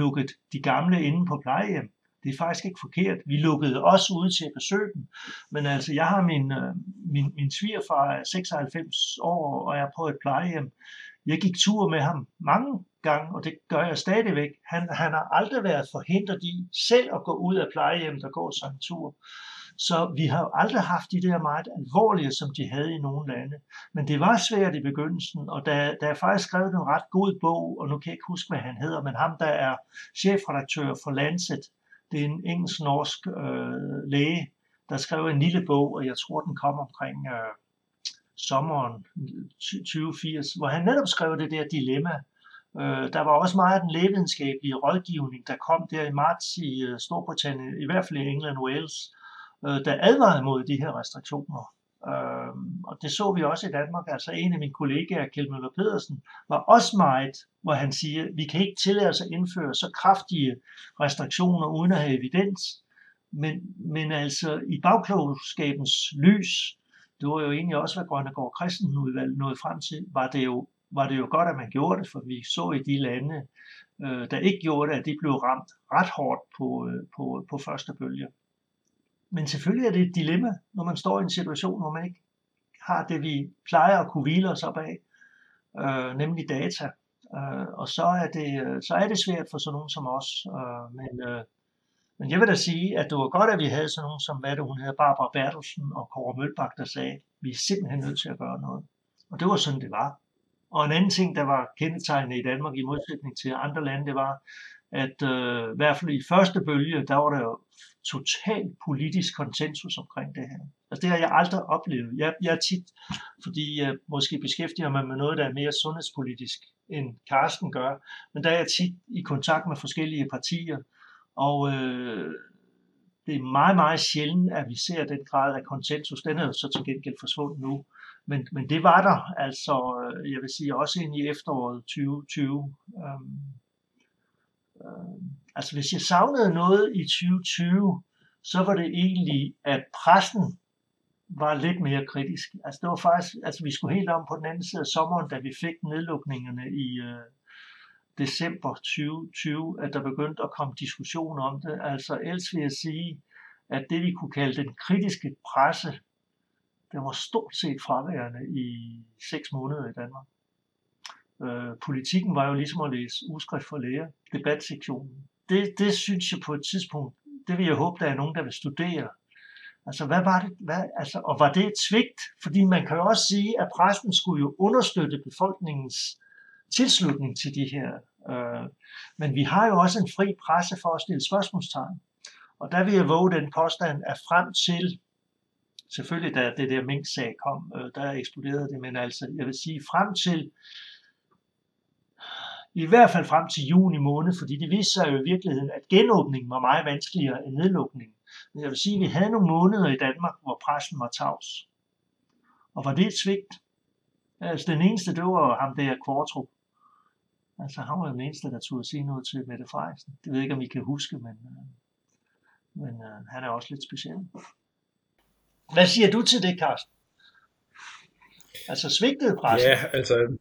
lukket de gamle inde på plejehjem. Det er faktisk ikke forkert. Vi lukkede også ude til at besøge dem. Men altså, jeg har min, øh, min, min svigerfar er 96 år og er på et plejehjem. Jeg gik tur med ham mange gange, og det gør jeg stadigvæk. Han, han har aldrig været forhindret i selv at gå ud af plejehjem, der går sådan en tur. Så vi har jo aldrig haft de der meget alvorlige, som de havde i nogle lande. Men det var svært i begyndelsen, og da, da jeg faktisk skrev en ret god bog, og nu kan jeg ikke huske, hvad han hedder, men ham, der er chefredaktør for Lancet, det er en engelsk-norsk øh, læge, der skrev en lille bog, og jeg tror, den kom omkring øh, sommeren 2080, hvor han netop skrev det der dilemma. Øh, der var også meget af den lægevidenskabelige rådgivning, der kom der i marts i øh, Storbritannien, i hvert fald i England og Wales, øh, der advarede mod de her restriktioner. Øh, og det så vi også i Danmark. Altså en af mine kollegaer, Kjell Møller Pedersen, var også meget, hvor han siger, vi kan ikke tillade os at indføre så kraftige restriktioner uden at have evidens. Men, men altså i bagklogskabens lys, det var jo egentlig også, hvad Grønnegård Christensen nåede frem til, var det, jo, var det jo godt, at man gjorde det, for vi så i de lande, øh, der ikke gjorde det, at de blev ramt ret hårdt på, øh, på, på første bølge. Men selvfølgelig er det et dilemma, når man står i en situation, hvor man ikke har det, vi plejer at kunne hvile os op af, øh, nemlig data. Øh, og så er, det, øh, så er det svært for sådan nogen som os. Øh, men, øh, men jeg vil da sige, at det var godt, at vi havde sådan nogen som, hvad det hun hedder, Barbara Bertelsen og Kåre Mølbak, der sagde, at vi er simpelthen nødt til at gøre noget. Og det var sådan, det var. Og en anden ting, der var kendetegnende i Danmark i modsætning til andre lande, det var, at øh, i hvert fald i første bølge, der var der jo total politisk konsensus omkring det her. Altså det har jeg aldrig oplevet. Jeg, jeg er tit, fordi jeg måske beskæftiger mig med noget, der er mere sundhedspolitisk, end Karsten gør, men der er jeg tit i kontakt med forskellige partier, og øh, det er meget, meget sjældent, at vi ser den grad af konsensus. Den er jo så til gengæld forsvundet nu. Men, men det var der, altså, øh, jeg vil sige, også ind i efteråret 2020. Øhm, øh, Øh, altså, hvis jeg savnede noget i 2020, så var det egentlig, at pressen var lidt mere kritisk. Altså, det var faktisk, altså, vi skulle helt om på den anden side af sommeren, da vi fik nedlukningerne i, øh, december 2020, at der begyndte at komme diskussion om det. Altså ellers vil jeg sige, at det vi kunne kalde den kritiske presse, den var stort set fraværende i seks måneder i Danmark. Øh, politikken var jo ligesom at læse uskrift for læger, debatsektionen. Det, det synes jeg på et tidspunkt, det vil jeg håbe, der er nogen, der vil studere. Altså, hvad var det? Hvad, altså, og var det et svigt? Fordi man kan jo også sige, at pressen skulle jo understøtte befolkningens tilslutning til de her. Øh, men vi har jo også en fri presse for at stille spørgsmålstegn. Og der vil jeg våge den påstand, at frem til, selvfølgelig da det der mink-sag kom, øh, der eksploderede det, men altså, jeg vil sige, frem til, i hvert fald frem til juni måned, fordi det viste sig jo i virkeligheden, at genåbningen var meget vanskeligere end nedlukningen. Men jeg vil sige, at vi havde nogle måneder i Danmark, hvor pressen var tavs. Og var det et svigt? Altså den eneste, det var ham der Kvartrup, Altså, han var den eneste, der turde sige noget til Mette Frederiksen. Det ved jeg ikke, om I kan huske, men, øh, men øh, han er også lidt speciel. Hvad siger du til det, Carsten? Altså svigtede pressen? Ja, altså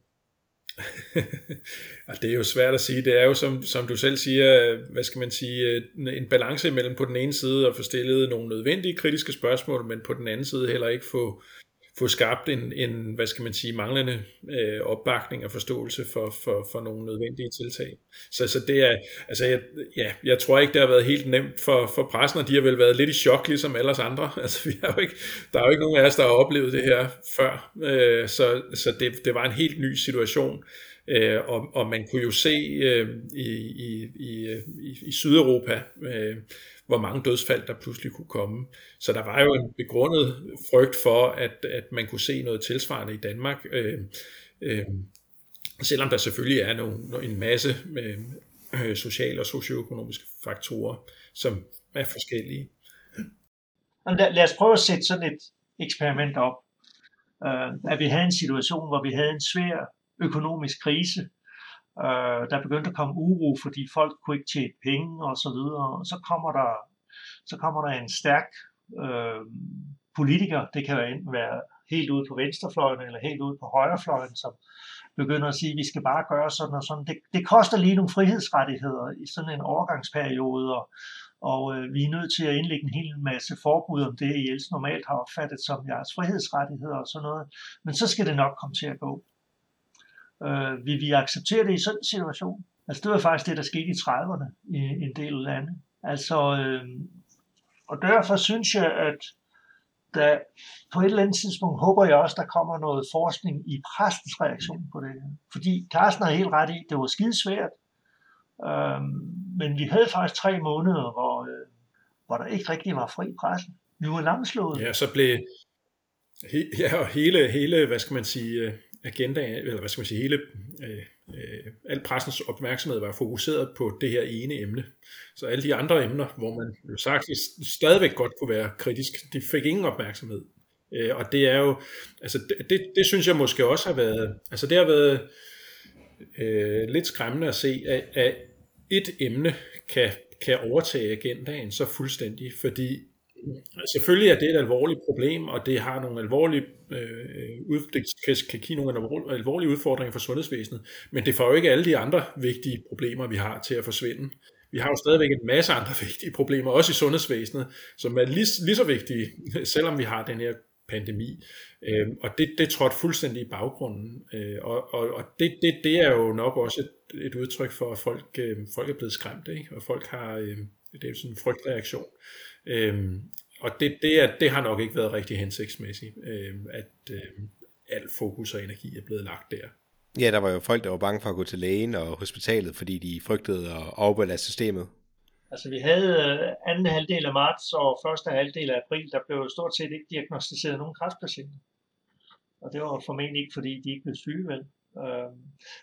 det er jo svært at sige. Det er jo, som, som du selv siger, hvad skal man sige, en balance mellem på den ene side at få stillet nogle nødvendige kritiske spørgsmål, men på den anden side heller ikke få, få skabt en, en, hvad skal man sige, manglende øh, opbakning og forståelse for, for, for nogle nødvendige tiltag. Så, så det er, altså jeg, ja, jeg tror ikke, det har været helt nemt for, for pressen, og de har vel været lidt i chok, ligesom alle os andre. Altså vi har jo ikke, der er jo ikke nogen af os, der har oplevet det her før, øh, så, så det, det var en helt ny situation. Øh, og, og man kunne jo se øh, i, i, i, i, i Sydeuropa, øh, hvor mange dødsfald der pludselig kunne komme. Så der var jo en begrundet frygt for, at, at man kunne se noget tilsvarende i Danmark, øh, øh, selvom der selvfølgelig er nogle, en masse med, øh, sociale og socioøkonomiske faktorer, som er forskellige. Lad, lad os prøve at sætte sådan et eksperiment op. Uh, at vi havde en situation, hvor vi havde en svær økonomisk krise, Øh, der begyndte at komme uro, fordi folk kunne ikke tjene penge og så videre. Så kommer der, så kommer der en stærk øh, politiker, det kan enten være helt ude på venstrefløjen eller helt ude på højrefløjen, som begynder at sige, at vi skal bare gøre sådan og sådan. Det, det koster lige nogle frihedsrettigheder i sådan en overgangsperiode, og, og øh, vi er nødt til at indlægge en hel masse forbud om det, I ellers normalt har opfattet som jeres frihedsrettigheder og sådan noget. Men så skal det nok komme til at gå. Øh, vil vi acceptere det i sådan en situation? Altså det var faktisk det, der skete i 30'erne i en del lande. Altså, øh, og derfor synes jeg, at der på et eller andet tidspunkt håber jeg også, der kommer noget forskning i præstens reaktion på det her. Fordi Carsten har helt ret i, det var skidesvært. Øh, men vi havde faktisk tre måneder, hvor, øh, hvor der ikke rigtig var fri presse. Vi var lamslået. Ja, så blev ja, og hele, hele, hvad skal man sige, øh, agendaen, agenda, eller hvad skal man sige, hele, øh, øh, al pressens opmærksomhed var fokuseret på det her ene emne. Så alle de andre emner, hvor man jo sagt stadigvæk godt kunne være kritisk, de fik ingen opmærksomhed. Øh, og det er jo, altså det, det, det synes jeg måske også har været, altså det har været øh, lidt skræmmende at se, at, at et emne kan, kan overtage agendaen så fuldstændig, fordi Selvfølgelig er det et alvorligt problem, og det har nogle alvorlige, øh, det kan, kan give nogle alvorlige udfordringer for sundhedsvæsenet, men det får jo ikke alle de andre vigtige problemer, vi har til at forsvinde. Vi har jo stadigvæk en masse andre vigtige problemer, også i sundhedsvæsenet, som er lige, lige så vigtige, selvom vi har den her pandemi. Øh, og det, det trådte fuldstændig i baggrunden. Øh, og og, og det, det, det er jo nok også et, et udtryk for, at folk, øh, folk er blevet skræmt, ikke? og folk har, øh, det er jo sådan en frygtreaktion. Øhm, og det, det, er, det har nok ikke været rigtig hensigtsmæssigt, øhm, at øhm, al fokus og energi er blevet lagt der. Ja, der var jo folk, der var bange for at gå til lægen og hospitalet, fordi de frygtede at afbelaste systemet. Altså vi havde øh, anden halvdel af marts og første halvdel af april, der blev stort set ikke diagnostiseret nogen kræftpatienter. Og det var formentlig ikke, fordi de ikke blev syge, vel? Øh,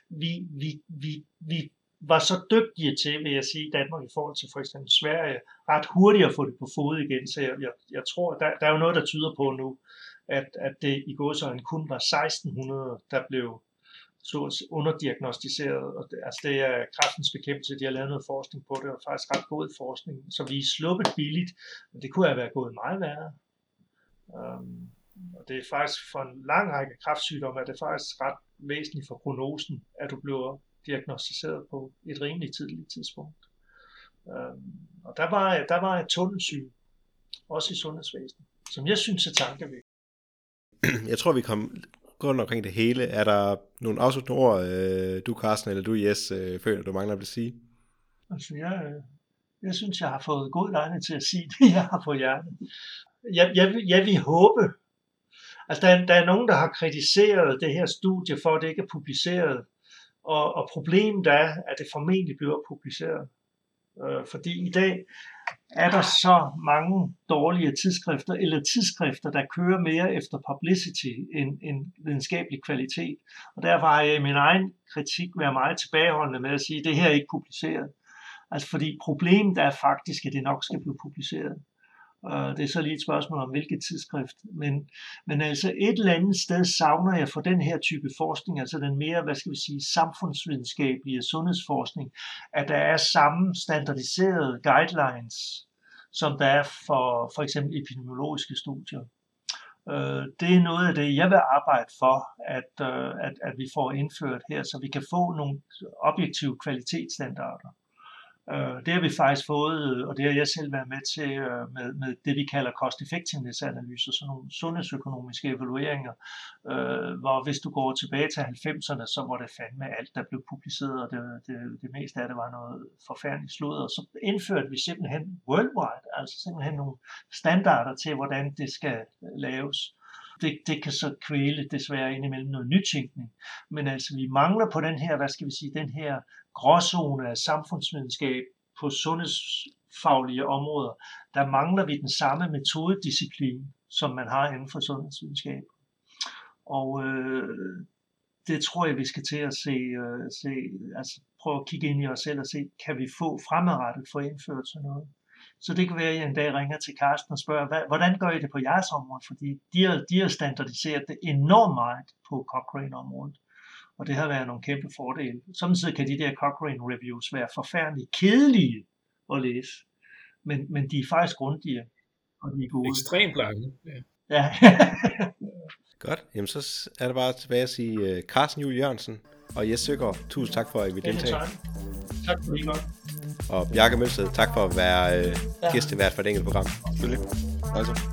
vi, vi, vi, vi var så dygtige til, vil jeg sige, Danmark i forhold til for eksempel Sverige, ret hurtigt at få det på fod igen. Så jeg, jeg, jeg tror, der, der er jo noget, der tyder på nu, at, at det i godsøjne kun var 1600, der blev så underdiagnostiseret. Og det, altså det er kraftens bekæmpelse, de har lavet noget forskning på det, og faktisk ret god forskning. Så vi er sluppet billigt, men det kunne have været gået meget værre. Um, og det er faktisk for en lang række kraftsygdomme, at det er faktisk ret væsentligt for prognosen, at du bliver diagnostiseret på et rimelig tidligt tidspunkt. Øhm, og der var, der var et tunnelsyn, også i sundhedsvæsenet, som jeg synes er tankevækkende. Jeg tror, vi kom rundt omkring det hele. Er der nogle afsluttende ord, øh, du Carsten eller du Jes, øh, føler du mangler at sige? Altså, jeg, jeg synes, jeg har fået god lejlighed til at sige det, jeg har på hjertet. Jeg, jeg, jeg vil håbe, altså der, der er nogen, der har kritiseret det her studie for, at det ikke er publiceret og, og problemet er, at det formentlig bliver publiceret. Øh, fordi i dag er der så mange dårlige tidsskrifter, eller tidsskrifter, der kører mere efter publicity end, end videnskabelig kvalitet. Og derfor har jeg i min egen kritik været meget tilbageholdende med at sige, at det her er ikke publiceret. Altså fordi problemet er faktisk, at det nok skal blive publiceret. Og det er så lige et spørgsmål om hvilket tidsskrift. Men, men altså et eller andet sted savner jeg for den her type forskning, altså den mere, hvad skal vi sige, samfundsvidenskabelige sundhedsforskning, at der er samme standardiserede guidelines, som der er for for eksempel epidemiologiske studier. Øh, det er noget af det, jeg vil arbejde for, at, øh, at, at vi får indført her, så vi kan få nogle objektive kvalitetsstandarder. Øh, det har vi faktisk fået, øh, og det har jeg selv været med til øh, med, med det, vi kalder cost effectiveness analyser, sådan nogle sundhedsøkonomiske evalueringer, øh, hvor hvis du går tilbage til 90'erne, så var det fandme alt, der blev publiceret, og det, det, det meste af det var noget forfærdeligt sludder. Så indførte vi simpelthen worldwide, altså simpelthen nogle standarder til, hvordan det skal øh, laves det, det kan så kvæle desværre indimellem noget nytænkning. Men altså, vi mangler på den her, hvad skal vi sige, den her gråzone af samfundsvidenskab på sundhedsfaglige områder. Der mangler vi den samme metodedisciplin, som man har inden for sundhedsvidenskab. Og øh, det tror jeg, vi skal til at se, øh, se, altså prøve at kigge ind i os selv og se, kan vi få fremadrettet få indført sådan noget. Så det kan være, at jeg en dag ringer til Carsten og spørger, hvordan gør I det på jeres område? Fordi de har, de har standardiseret det enormt meget på Cochrane-området. Og det har været nogle kæmpe fordele. Samtidig kan de der Cochrane reviews være forfærdeligt kedelige at læse. Men, men de er faktisk grundige, og de er gode. Ekstremt lange. Ja. ja. Godt. Jamen så er det bare tilbage at sige uh, Carsten Juhl Jørgensen og Jes Søgaard. Tusind tak for, at I vil deltage. Tak for det godt. Og Bjarke Mølsted, tak for at være øh, ja. gæstevært for det enkelte program. Selvfølgelig. Altså.